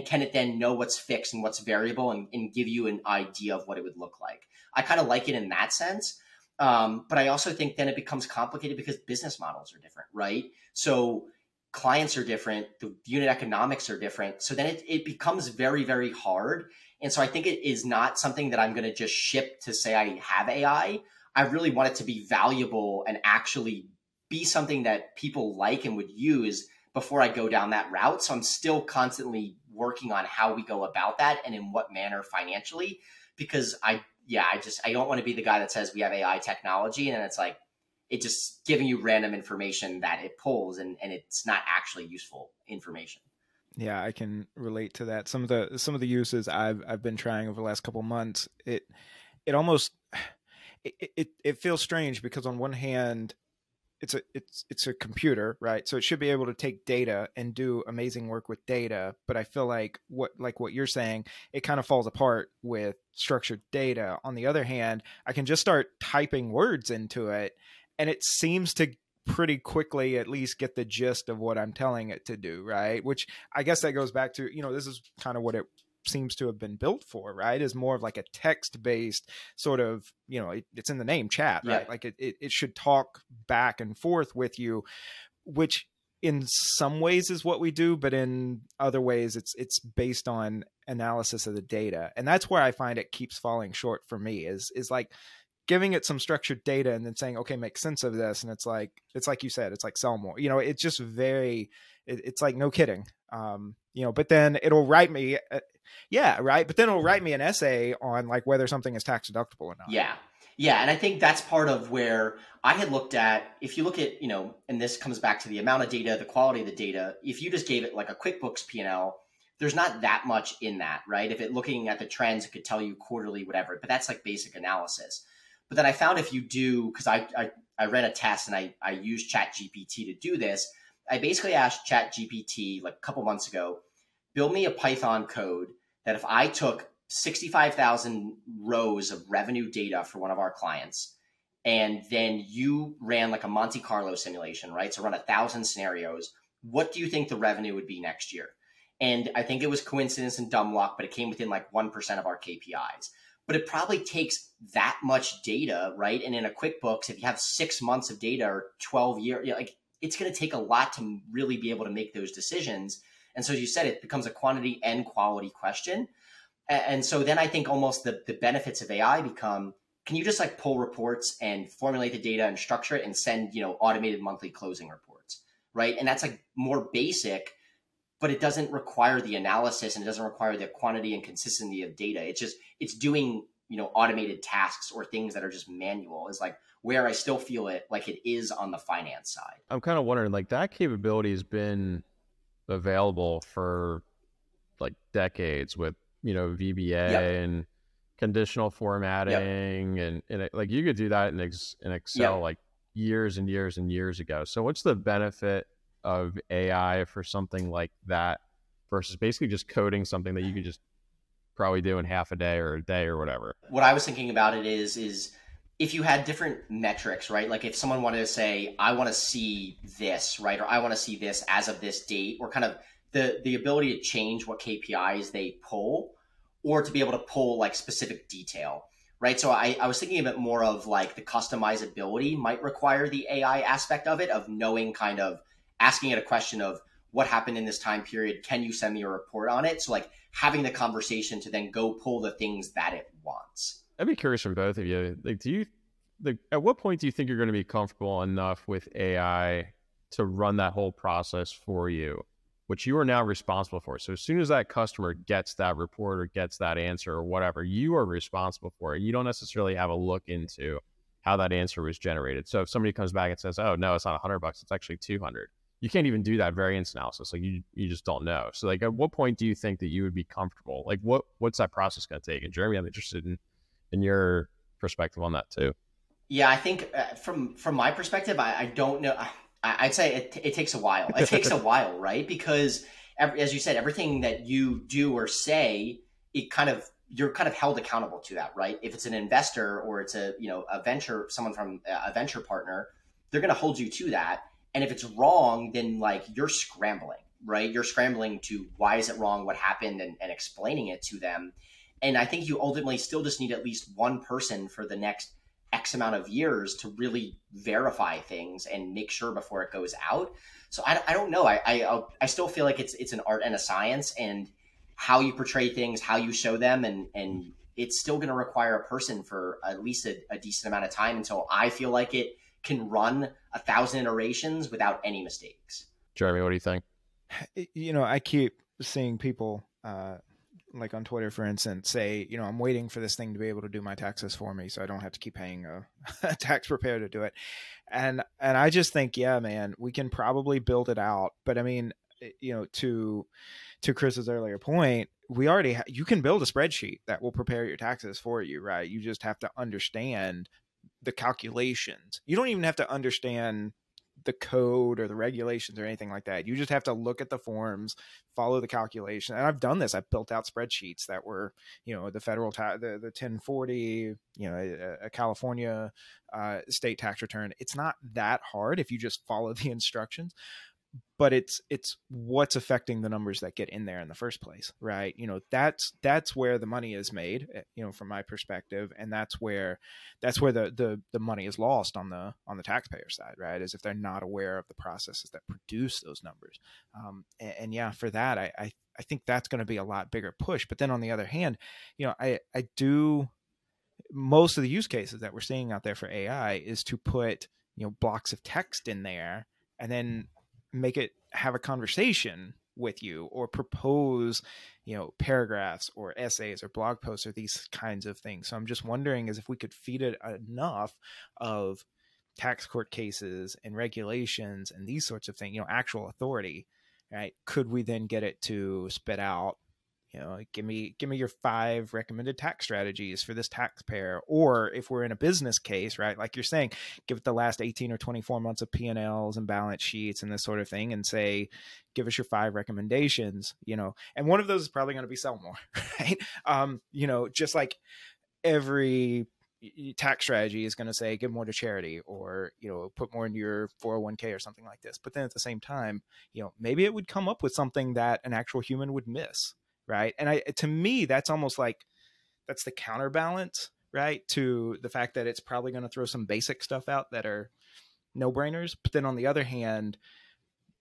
can it then know what's fixed and what's variable and, and give you an idea of what it would look like? I kind of like it in that sense. Um, but I also think then it becomes complicated because business models are different, right? So clients are different, the unit economics are different. So then it, it becomes very, very hard. And so I think it is not something that I'm going to just ship to say I have AI. I really want it to be valuable and actually be something that people like and would use before I go down that route. So I'm still constantly working on how we go about that and in what manner financially because I yeah, I just I don't want to be the guy that says we have AI technology and it's like it just giving you random information that it pulls and, and it's not actually useful information. Yeah, I can relate to that. Some of the some of the uses I've I've been trying over the last couple months, it it almost it, it it feels strange because on one hand it's a it's it's a computer right? So it should be able to take data and do amazing work with data but i feel like what like what you're saying it kind of falls apart with structured data. On the other hand i can just start typing words into it and it seems to pretty quickly at least get the gist of what i'm telling it to do right? Which i guess that goes back to you know this is kind of what it seems to have been built for right is more of like a text based sort of you know it, it's in the name chat right? Yeah. like it, it, it should talk back and forth with you which in some ways is what we do but in other ways it's it's based on analysis of the data. And that's where i find it keeps falling short for me is is like giving it some structured data and then saying okay make sense of this. And it's like it's like you said it's like sell more you know it's just very it, it's like no kidding um you know but then it'll write me uh, yeah right but then it'll write me an essay on like whether something is tax deductible or not Yeah. Yeah. And I think that's part of where I had looked at, if you look at, you know, and this comes back to the amount of data, the quality of the data, if you just gave it like a QuickBooks P&L, there's not that much in that, right? If it looking at the trends, it could tell you quarterly, whatever, but that's like basic analysis. But then I found if you do, because I, I, I ran a test and I, I used Chat GPT to do this, I basically asked Chat GPT like a couple months ago, build me a Python code that if I took 65,000 rows of revenue data for one of our clients, and then you ran like a Monte Carlo simulation, right? So run a thousand scenarios. What do you think the revenue would be next year? And I think it was coincidence and dumb luck, but it came within like 1% of our KPIs. But it probably takes that much data, right? And in a QuickBooks, if you have six months of data or 12 years, like it's going to take a lot to really be able to make those decisions. And so, as you said, it becomes a quantity and quality question. And so then I think almost the, the benefits of AI become can you just like pull reports and formulate the data and structure it and send, you know, automated monthly closing reports, right? And that's like more basic, but it doesn't require the analysis and it doesn't require the quantity and consistency of data. It's just it's doing, you know, automated tasks or things that are just manual is like where I still feel it like it is on the finance side. I'm kind of wondering like that capability has been available for like decades with you know VBA yep. and conditional formatting yep. and, and it, like you could do that in, ex, in Excel yep. like years and years and years ago. So what's the benefit of AI for something like that versus basically just coding something that you could just probably do in half a day or a day or whatever? What I was thinking about it is is if you had different metrics, right? Like if someone wanted to say, I want to see this, right? Or I want to see this as of this date, or kind of the the ability to change what KPIs they pull or to be able to pull like specific detail right so I, I was thinking of it more of like the customizability might require the ai aspect of it of knowing kind of asking it a question of what happened in this time period can you send me a report on it so like having the conversation to then go pull the things that it wants i'd be curious from both of you like do you like at what point do you think you're going to be comfortable enough with ai to run that whole process for you which you are now responsible for. So as soon as that customer gets that report or gets that answer or whatever, you are responsible for it. You don't necessarily have a look into how that answer was generated. So if somebody comes back and says, "Oh no, it's not 100 bucks, it's actually 200." You can't even do that variance analysis. Like you you just don't know. So like at what point do you think that you would be comfortable? Like what what's that process going to take? And Jeremy, I'm interested in in your perspective on that too. Yeah, I think uh, from from my perspective, I, I don't know. I'd say it, it takes a while. It takes a while, right? Because every, as you said, everything that you do or say, it kind of you're kind of held accountable to that, right? If it's an investor or it's a you know a venture, someone from a venture partner, they're going to hold you to that. And if it's wrong, then like you're scrambling, right? You're scrambling to why is it wrong, what happened, and, and explaining it to them. And I think you ultimately still just need at least one person for the next X amount of years to really verify things and make sure before it goes out. So I, I don't know. I, I I still feel like it's it's an art and a science, and how you portray things, how you show them, and and it's still going to require a person for at least a, a decent amount of time until I feel like it can run a thousand iterations without any mistakes. Jeremy, what do you think? You know, I keep seeing people uh, like on Twitter, for instance, say, you know, I'm waiting for this thing to be able to do my taxes for me, so I don't have to keep paying a, a tax preparer to do it. And and I just think, yeah, man, we can probably build it out. But I mean, eh, you know, to to Chris's earlier point, we already ha- you can build a spreadsheet that will prepare your taxes for you, right? You just have to understand the calculations. You don't even have to understand the code or the regulations or anything like that. You just have to look at the forms, follow the calculation. And I've done this. I've built out spreadsheets that were, you know, the federal tax, the, the 1040, you know, a, a California uh, state tax return. It's not that hard if you just follow the instructions but it's it's what's affecting the numbers that get in there in the first place right? You know that's that's where the money is made eh, you know from my perspective and that's where that's where the the, the money is lost on the on the taxpayer side right? Is if they're not aware of the processes that produce those numbers. Um, and, and, yeah for that i i, I think that's going to be a lot bigger push. But then on the other hand you know i i do most of the use cases that we're seeing out there for ai is to put you know blocks of text in there and then make it have a conversation with you or propose you know paragraphs or essays or blog posts or these kinds of things. So i'm just wondering is if we could feed it enough of tax court cases and regulations and these sorts of things you know actual authority right? Could we then get it to spit out you know give me give me your five recommended tax strategies for this taxpayer. Or if we're in a business case right like you're saying give it the last 18 or 24 months of p&l's and balance sheets and this sort of thing and say give us your five recommendations you know and one of those is probably going to be sell more right? Um you know just like every tax strategy is going to say give more to charity or you know put more into your 401k or something like this but then at the same time you know maybe it would come up with something that an actual human would miss right? And i to me that's almost like that's the counterbalance right to the fact that it's probably going to throw some basic stuff out that are no brainers but then on the other hand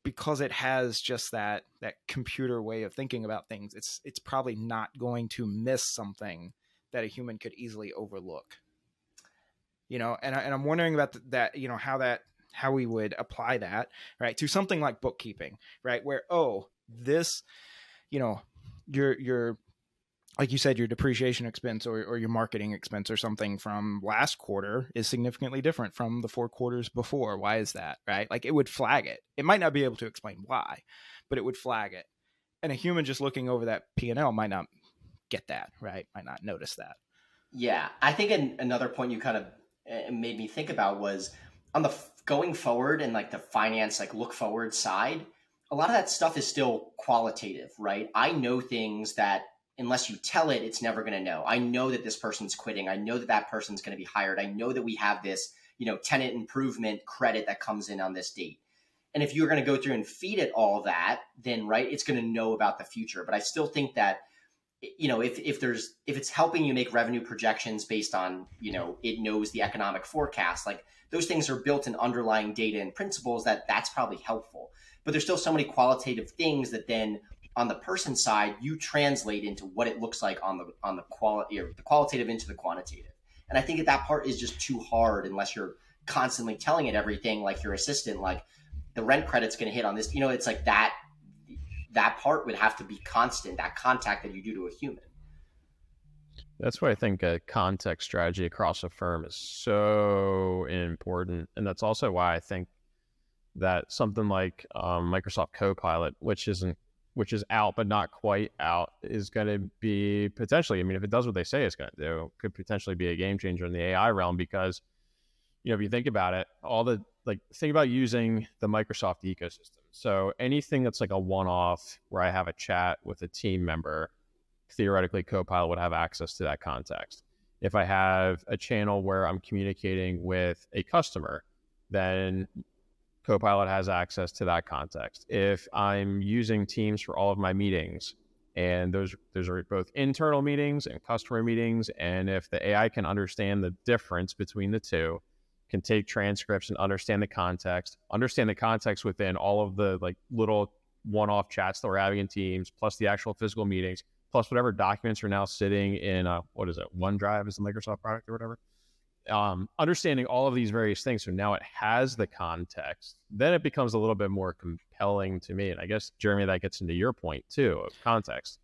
because it has just that that computer way of thinking about things it's it's probably not going to miss something that a human could easily overlook. You know and, I, and i'm wondering about that you know how that how we would apply that right to something like bookkeeping right where oh this you know your your like you said your depreciation expense or, or your marketing expense or something from last quarter is significantly different from the four quarters before. Why is that right? Like it would flag it. It might not be able to explain why but it would flag it. And a human just looking over that p&l might not get that right? Might not notice that. Yeah. I think an, another point you kind of eh, eh, made me think about was on the going forward and like the finance like look forward side a lot of that stuff is still qualitative right? I know things that unless you tell it it's never going to know. I know that this person's quitting. I know that that person's going to be hired. I know that we have this you know tenant improvement credit that comes in on this date. And if you're going to go through and feed it all that then right it's going to know about the future. But i still think that you know if, if there's if it's helping you make revenue projections based on you know it knows the economic forecast like those things are built in underlying data and principles that that's probably helpful but there's still so many qualitative things that then on the person side you translate into what it looks like on the on the quality or the qualitative into the quantitative and i think that that part is just too hard unless you're constantly telling it everything like your assistant like the rent credit's going to hit on this you know it's like that that part would have to be constant, that contact that you do to a human. That's why I think a context strategy across a firm is so important. And that's also why I think that something like um, Microsoft Copilot, which isn't which is out but not quite out, is going to be potentially. I mean, if it does what they say it's going to do, could potentially be a game changer in the AI realm because, you know, if you think about it, all the like think about using the Microsoft ecosystem. So anything that's like a one-off where I have a chat with a team member, theoretically Copilot would have access to that context. If I have a channel where I'm communicating with a customer, then Copilot has access to that context. If I'm using Teams for all of my meetings, and those those are both internal meetings and customer meetings, and if the AI can understand the difference between the two, can take transcripts and understand the context, understand the context within all of the like little one-off chats that we're having in Teams, plus the actual physical meetings, plus whatever documents are now sitting in uh, what is it, OneDrive is the Microsoft product or whatever. Um, understanding all of these various things, so now it has the context. Then it becomes a little bit more compelling to me, and I guess Jeremy, that gets into your point too of context.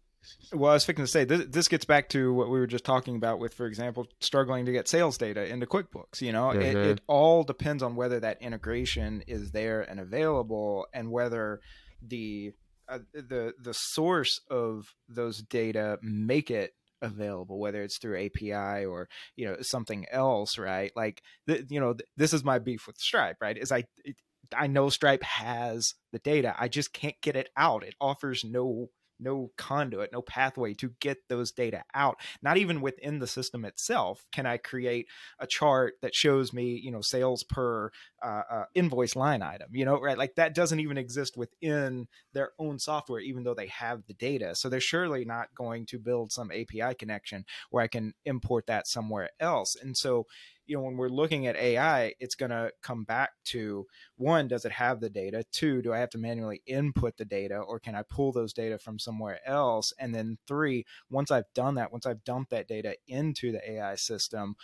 Well, I was fixing to say this, this gets back to what we were just talking about with, for example, struggling to get sales data into QuickBooks. You know, mm-hmm. it, it all depends on whether that integration is there and available, and whether the uh, the the source of those data make it available whether it's through api or you know something else right? Like you know this is my beef with stripe right? Is i it, i know stripe has the data i just can't get it out. It offers no no conduit, no pathway to get those data out. Not even within the system itself can I create a chart that shows me, you know, sales per uh, uh, invoice line item. You know, right? Like that doesn't even exist within their own software, even though they have the data. So they're surely not going to build some API connection where I can import that somewhere else. And so you know when we're looking at ai it's going to come back to one does it have the data? Two do i have to manually input the data or can i pull those data from somewhere else? And then three once i've done that once i've dumped that data into the ai system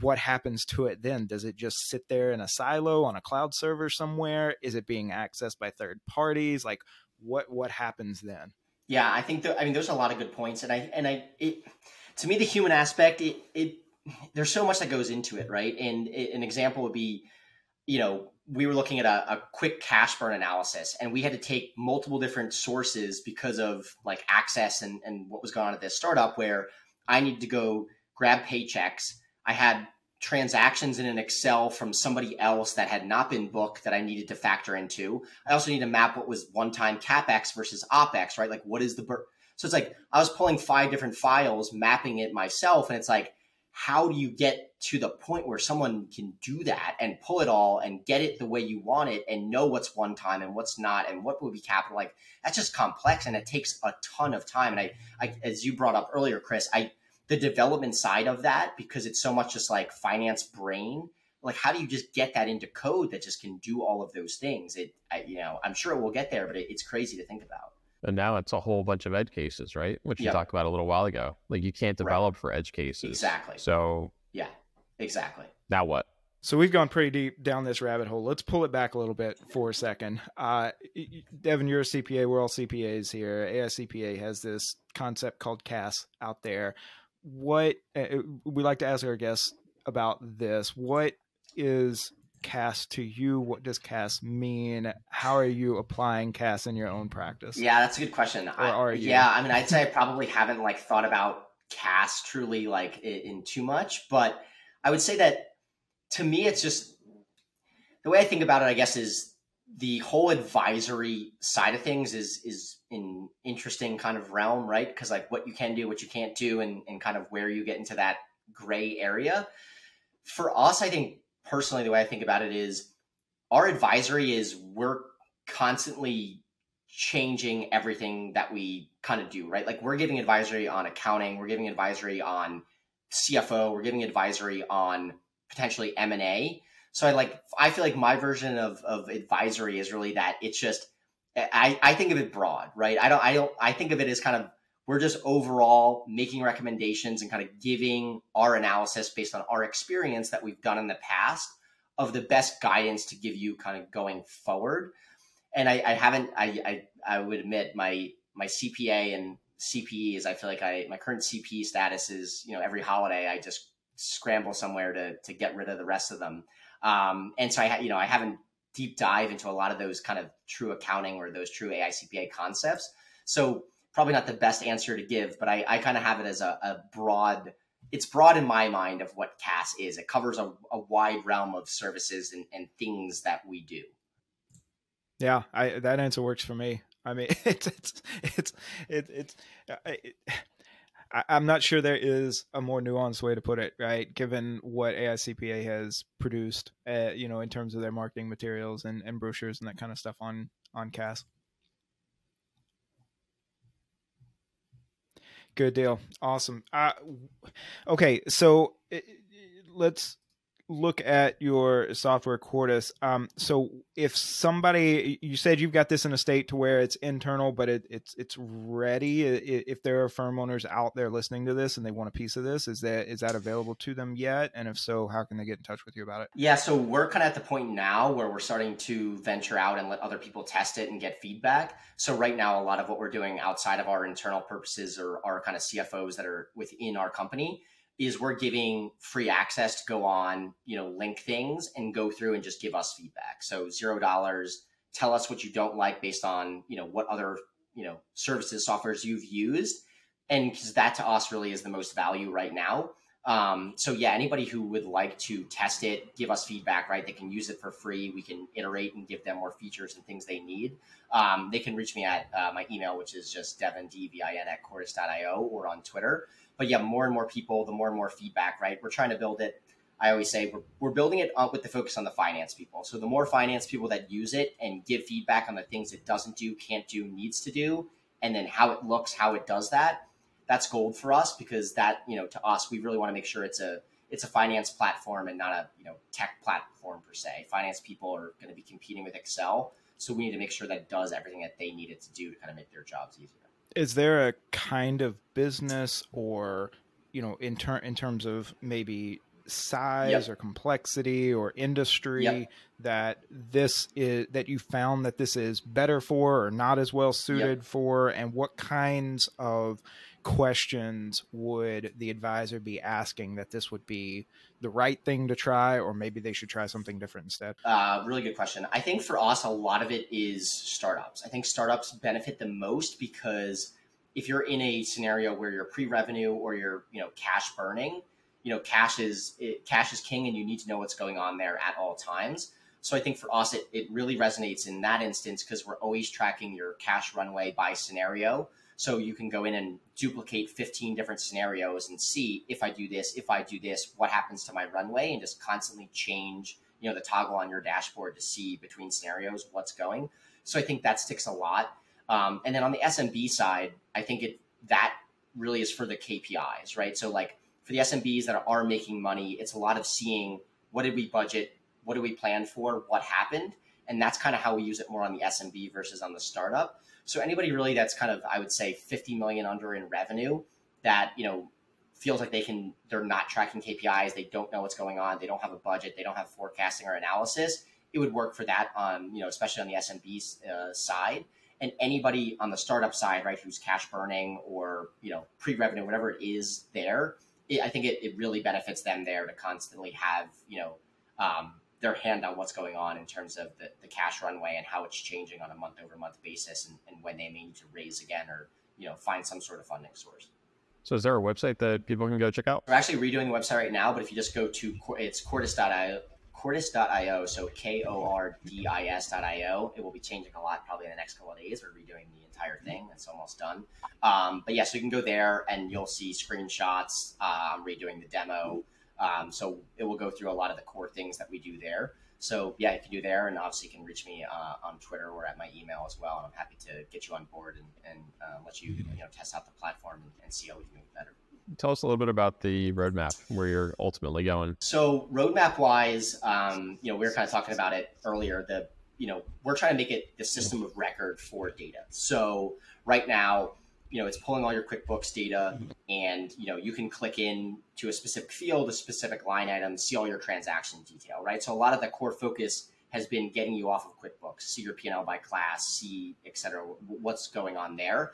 what happens to it then? Does it just sit there in a silo on a cloud server somewhere? Is it being accessed by third parties? Like what what happens then? Yeah i think i mean there's a lot of good points and i and i it to me the human aspect it it there's so much that goes into it, right? And an example would be, you know, we were looking at a, a, quick cash burn analysis and we had to take multiple different sources because of like access and, and what was going on at this startup where I needed to go grab paychecks. I had transactions in an Excel from somebody else that had not been booked that I needed to factor into. I also need to map what was one time CapEx versus OpEx, right? Like what is the, bur- so it's like I was pulling five different files, mapping it myself. And it's like, how do you get to the point where someone can do that and pull it all and get it the way you want it and know what's one time and what's not and what would be capital? Like that's just complex and it takes a ton of time. And I, I as you brought up earlier chris i the development side of that because it's so much just like finance brain like how do you just get that into code that just can do all of those things? It I, you know i'm sure it will get there but it, it's crazy to think about and now it's a whole bunch of edge cases, right? Which you talked about a little while ago. Like you can't develop right. for edge cases. Exactly. So yeah, exactly. Now what? So we've gone pretty deep down this rabbit hole. Let's pull it back a little bit for a second. Uh, Devin, you're a CPA. We're all CPAs here. AICPA has this concept called CAS out there. What uh, we like to ask our guests about this. What is CAS to you? What does CAS mean? How are you applying CAS in your own practice? Yeah, that's a good question. Or I, are you? Yeah, I mean, I'd say I probably haven't like thought about CAS truly like in, in too much, but I would say that to me, it's just the way I think about it. I guess is the whole advisory side of things is is in interesting kind of realm, right? Because like what you can do, what you can't do, and and kind of where you get into that gray area. For us, I think personally, the way I think about it is our advisory is we're constantly changing everything that we kind of do, right? Like we're giving advisory on accounting, we're giving advisory on CFO, we're giving advisory on potentially M&A. So I like I feel like my version of of advisory is really that it's just I, I think of it broad, right? I don't I don't I think of it as kind of we're just overall making recommendations and kind of giving our analysis based on our experience that we've done in the past of the best guidance to give you kind of going forward. And I, I haven't, I, I, I would admit my, my CPA and CPE is, I feel like I, my current CPE status is, you know, every holiday I just scramble somewhere to, to get rid of the rest of them. Um, and so I, you know, I haven't deep dive into a lot of those kind of true accounting or those true AICPA concepts. So probably not the best answer to give, but I, I kind of have it as a, a, broad. It's broad in my mind of what CAS is. It covers a, a wide realm of services and, and things that we do. Yeah, I, that answer works for me. I mean, it's it's it's it, it's. It, I, I'm not sure there is a more nuanced way to put it, right? Given what AICPA has produced, uh, you know, in terms of their marketing materials and, and brochures and that kind of stuff on on CAS. Good deal. Awesome. Uh, okay, so let's look at your software Kordis. Um, so if somebody, you said you've got this in a state to where it's internal, but it, it's it's ready. If there are firm owners out there listening to this and they want a piece of this, is that is that available to them yet? And if so, how can they get in touch with you about it? Yeah, so we're kind of at the point now where we're starting to venture out and let other people test it and get feedback. So right now, a lot of what we're doing outside of our internal purposes or our kind of CFOs that are within our company is we're giving free access to go on, you know, link things and go through and just give us feedback. So zero dollars. Tell us what you don't like based on, you know, what other, you know, services, softwares you've used. And because that to us really is the most value right now. Um, so yeah, anybody who would like to test it, give us feedback, right? They can use it for free. We can iterate and give them more features and things they need. Um, they can reach me at uh, my email, which is just devin, D-V-I-N at kordis.io or on Twitter but yeah, more and more people, the more and more feedback, right? We're trying to build it. I always say we're, we're building it up with the focus on the finance people. So the more finance people that use it and give feedback on the things it doesn't do, can't do, needs to do, and then how it looks, how it does that, that's gold for us because that, you know, to us, we really want to make sure it's a it's a finance platform and not a you know tech platform per se. Finance people are going to be competing with Excel, so we need to make sure that it does everything that they need it to do to kind of make their jobs easier is there a kind of business or you know in ter- in terms of maybe size yep. or complexity or industry yep. that this is that you found that this is better for or not as well suited yep. for and what kinds of questions would the advisor be asking that this would be the right thing to try, or maybe they should try something different instead? Uh, really good question. I think for us, a lot of it is startups. I think startups benefit the most because if you're in a scenario where you're pre-revenue or you're you know cash burning, you know cash is it, cash is king, and you need to know what's going on there at all times. So I think for us, it, it really resonates in that instance because we're always tracking your cash runway by scenario. So you can go in and duplicate 15 different scenarios and see if I do this, if I do this, what happens to my runway, and just constantly change, you know, the toggle on your dashboard to see between scenarios what's going. So I think that sticks a lot. Um, and then on the SMB side, I think it that really is for the KPIs, right? So like for the SMBs that are making money, it's a lot of seeing what did we budget, what do we plan for, what happened, and that's kind of how we use it more on the SMB versus on the startup. So anybody really that's kind of I would say 50 million under in revenue that, you know, feels like they can they're not tracking KPIs, they don't know what's going on, they don't have a budget, they don't have forecasting or analysis, it would work for that on, you know, especially on the SMB uh, side. And anybody on the startup side, right, who's cash burning or, you know, pre-revenue, whatever it is there, it, I think it, it really benefits them there to constantly have, you know, um, their hand on what's going on in terms of the, the cash runway and how it's changing on a month over month basis and, and when they may need to raise again or you know find some sort of funding source. So is there a website that people can go check out? We're actually redoing the website right now but if you just go to it's kordis.io kordis.io so k-o-r-d-i-s.io it will be changing a lot probably in the next couple of days. We're redoing the entire thing. It's almost done. Um, but yeah so you can go there and you'll see screenshots. I'm redoing the demo um, so it will go through a lot of the core things that we do there. So yeah, you can do there, and obviously you can reach me uh, on Twitter or at my email as well. And I'm happy to get you on board and, and uh, let you you know test out the platform and, and see how we can make it better. Tell us a little bit about the roadmap where you're ultimately going. So roadmap wise, um, you know, we were kind of talking about it earlier. The you know we're trying to make it the system of record for data. So right now, you know it's pulling all your quickbooks data mm-hmm. and you know you can click in to a specific field a specific line item see all your transaction detail right? So a lot of the core focus has been getting you off of quickbooks see your p&l by class see et cetera what's going on there.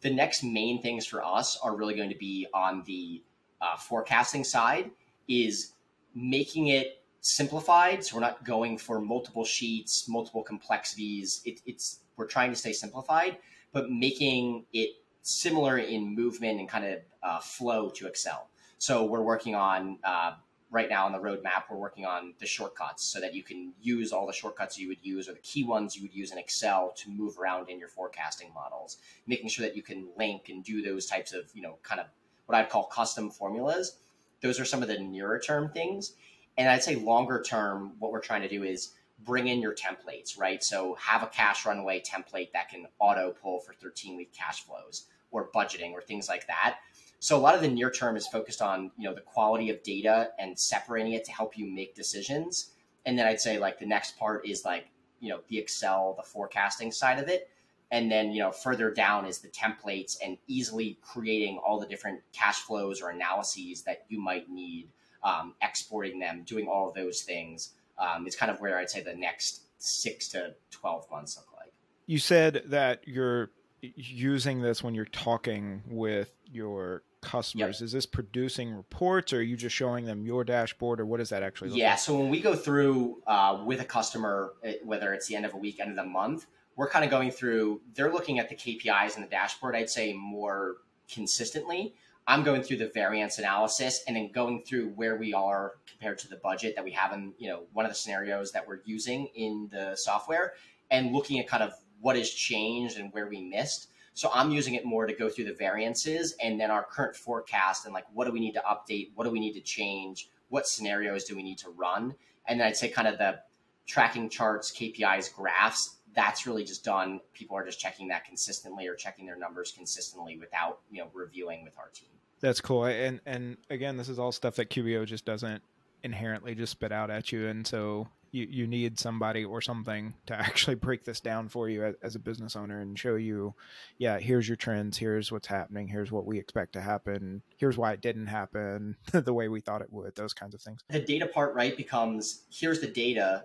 The next main things for us are really going to be on the uh, forecasting side is making it simplified. So we're not going for multiple sheets multiple complexities. It, it's we're trying to stay simplified but making it similar in movement and kind of uh, flow to Excel. So we're working on uh, right now on the roadmap. We're working on the shortcuts so that you can use all the shortcuts you would use or the key ones you would use in Excel to move around in your forecasting models. Making sure that you can link and do those types of you know kind of what I'd call custom formulas. Those are some of the nearer term things. And I'd say longer term, what we're trying to do is bring in your templates, right? So have a cash runway template that can auto pull for 13 week cash flows or budgeting or things like that. So a lot of the near term is focused on, you know, the quality of data and separating it to help you make decisions. And then I'd say like the next part is like, you know, the Excel, the forecasting side of it. And then, you know, further down is the templates and easily creating all the different cash flows or analyses that you might need, um, exporting them, doing all of those things. Um, it's kind of where I'd say the next six to 12 months look like. You said that you're using this when you're talking with your customers? Yep. Is this producing reports, or are you just showing them your dashboard, or what does that actually look yeah, like? so when we go through uh, with a customer, whether it's the end of a week, end of the month, we're kind of going through. They're looking at the KPIs in the dashboard. I'd say more consistently. I'm going through the variance analysis and then going through where we are compared to the budget that we have in, you know, one of the scenarios that we're using in the software and looking at kind of what has changed and where we missed. So I'm using it more to go through the variances and then our current forecast and like what do we need to update, what do we need to change, what scenarios do we need to run, and then I'd say kind of the tracking charts, KPIs, graphs. That's really just done. People are just checking that consistently or checking their numbers consistently without you know reviewing with our team. That's cool. And and again, this is all stuff that QBO just doesn't inherently just spit out at you, and so you, you need somebody or something to actually break this down for you as, as, a business owner and show you, yeah, here's your trends, here's what's happening, here's what we expect to happen, here's why it didn't happen the way we thought it would, those kinds of things. The data part, right, becomes here's the data.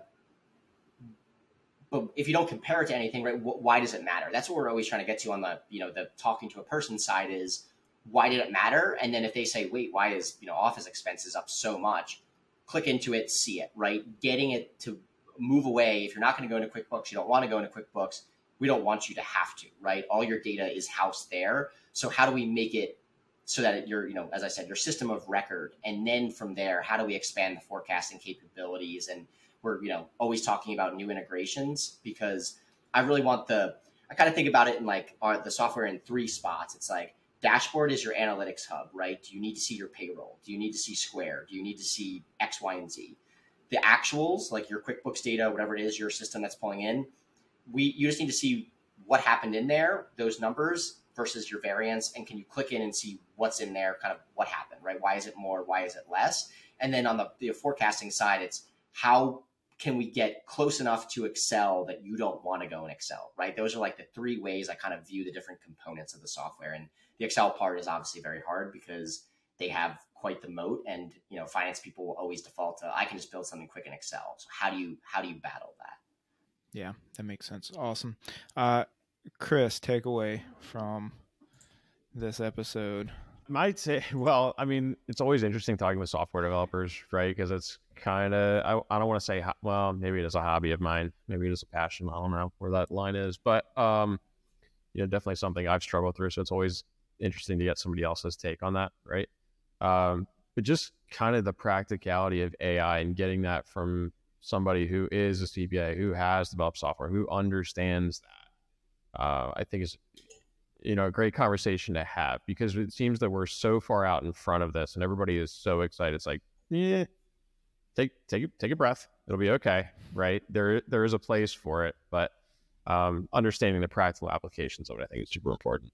But if you don't compare it to anything, right, why does it matter? That's what we're always trying to get to on the, you know, the talking to a person side is why did it matter? And then if they say, wait, why is, you know, office expenses up so much? Click into it, see it, right? Getting it to move away. If you're not going to go into QuickBooks, you don't want to go into QuickBooks, we don't want you to have to, right? All your data is housed there. So how do we make it so that you're, you know, as I said, your system of record, and then from there, how do we expand the forecasting capabilities? And we're, you know, always talking about new integrations because I really want the I kind of think about it in like uh, the software in three spots. It's like dashboard is your analytics hub, right? Do you need to see your payroll? Do you need to see Square? Do you need to see X, Y, and Z? The actuals, like your QuickBooks data, whatever it is, your system that's pulling in, we you just need to see what happened in there, those numbers versus your variance, and can you click in and see what's in there, kind of what happened, right? Why is it more? Why is it less? And then on the, the forecasting side, it's how can we get close enough to Excel that you don't want to go in Excel, right? Those are like the three ways I kind of view the different components of the software. And the Excel part is obviously very hard because they have quite the moat and you know finance people will always default to I can just build something quick in Excel. So how do you how do you battle that? Yeah, that makes sense. Awesome. Uh Chris, takeaway from this episode. Might say, well, I mean, it's always interesting talking with software developers, right? Because it's kind of, I, I don't want to say, well, maybe it is a hobby of mine, maybe it is a passion. I don't know where that line is, but, um, you know, definitely something I've struggled through. So it's always interesting to get somebody else's take on that, right? Um, but just kind of the practicality of AI and getting that from somebody who is a CPA, who has developed software, who understands that, uh, I think is you know a great conversation to have because it seems that we're so far out in front of this and everybody is so excited. It's like, yeah, take take take a breath. It'll be okay, right? There there is a place for it, but um, understanding the practical applications of it, I think, is super important.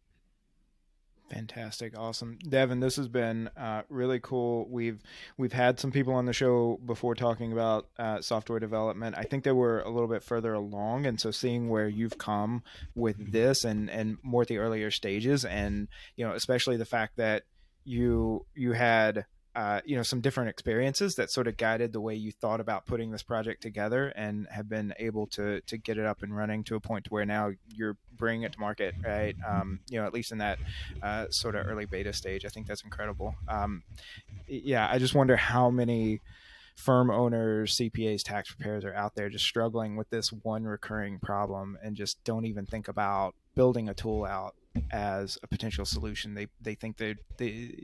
Fantastic, awesome, Devin. This has been uh, really cool. We've we've had some people on the show before talking about uh, software development. I think they were a little bit further along, and so seeing where you've come with this and and more at the earlier stages, and you know, especially the fact that you you had uh, you know some different experiences that sort of guided the way you thought about putting this project together and have been able to to get it up and running to a point where now you're bringing it to market right? Um, you know at least in that uh, sort of early beta stage. I think that's incredible. Um, yeah i just wonder how many firm owners cpas tax preparers are out there just struggling with this one recurring problem and just don't even think about building a tool out as a potential solution. They they think they they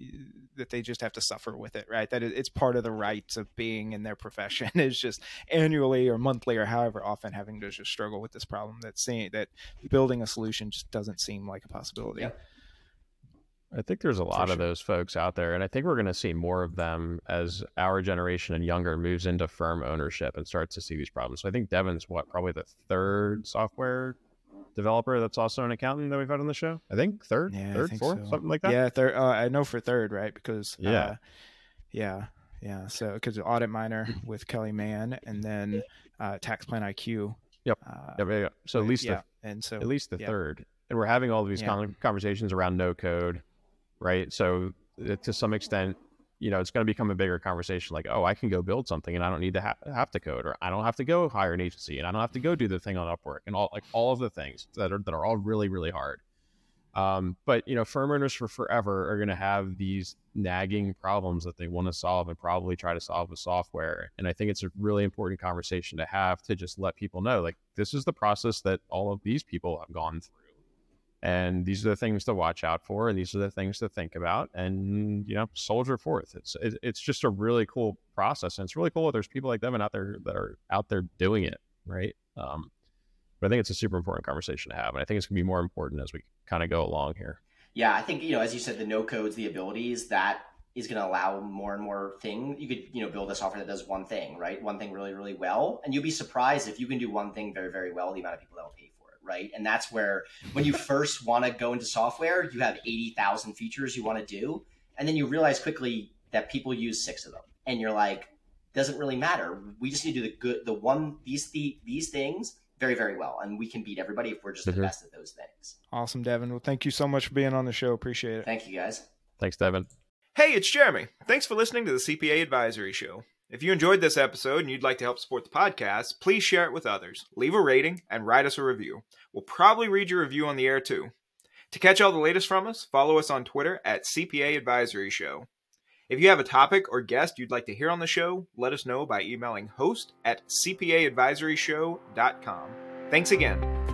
that they just have to suffer with it, right? That it's part of the rites of being in their profession is just annually or monthly or however often having to just struggle with this problem. That seeing that building a solution just doesn't seem like a possibility. I think there's a lot sure. of those folks out there, and I think we're going to see more of them as our generation and younger moves into firm ownership and starts to see these problems. So I think Devin's what probably the third software developer that's also an accountant that we've had on the show. I think third, yeah, third, think fourth, so. something like that. Yeah, third. Uh, I know for third, right? Because yeah, uh, yeah, yeah. So because Audit minor with Kelly Mann, and then uh, Tax Plan IQ. Yep. Uh, yep, yep. So at least yeah, the, and so at least the yep. third, and we're having all of these yeah. conversations around no code, right? So uh, to some extent, you know, it's going to become a bigger conversation like, oh, I can go build something and I don't need to ha- have to code, or I don't have to go hire an agency and I don't have to go do the thing on Upwork and all like all of the things that are that are all really really hard. Um, but you know, firm owners for forever are going to have these nagging problems that they want to solve and probably try to solve with software. And I think it's a really important conversation to have to just let people know, like, this is the process that all of these people have gone through and these are the things to watch out for and these are the things to think about and you know soldier forth. It's it, it's just a really cool process and it's really cool that there's people like them and out there that are out there doing it right? Um, but i think it's a super important conversation to have and i think it's going to be more important as we kind of go along here. Yeah i think you know as you said the no codes the abilities that is going to allow more and more thing you could you know build a software that does one thing right? One thing really really well and you'll be surprised if you can do one thing very very well the amount of people that will pay right? And that's where when you first want to go into software, you have 80,000 features you want to do. And then you realize quickly that people use six of them. And you're like, doesn't really matter. We just need to do the good, the one, these, the, these things very, very well. And we can beat everybody if we're just mm-hmm. the best at those things. Awesome, Devin. Well, thank you so much for being on the show. Appreciate it. Thank you, guys. Thanks, Devin. Hey, it's Jeremy. Thanks for listening to the CPA Advisory Show. If you enjoyed this episode and you'd like to help support the podcast, please share it with others, leave a rating, and write us a review. We'll probably read your review on the air too. To catch all the latest from us, follow us on Twitter at CPA Advisory Show. If you have a topic or guest you'd like to hear on the show, let us know by emailing host at cpaadvisoryshow.com. Thanks again.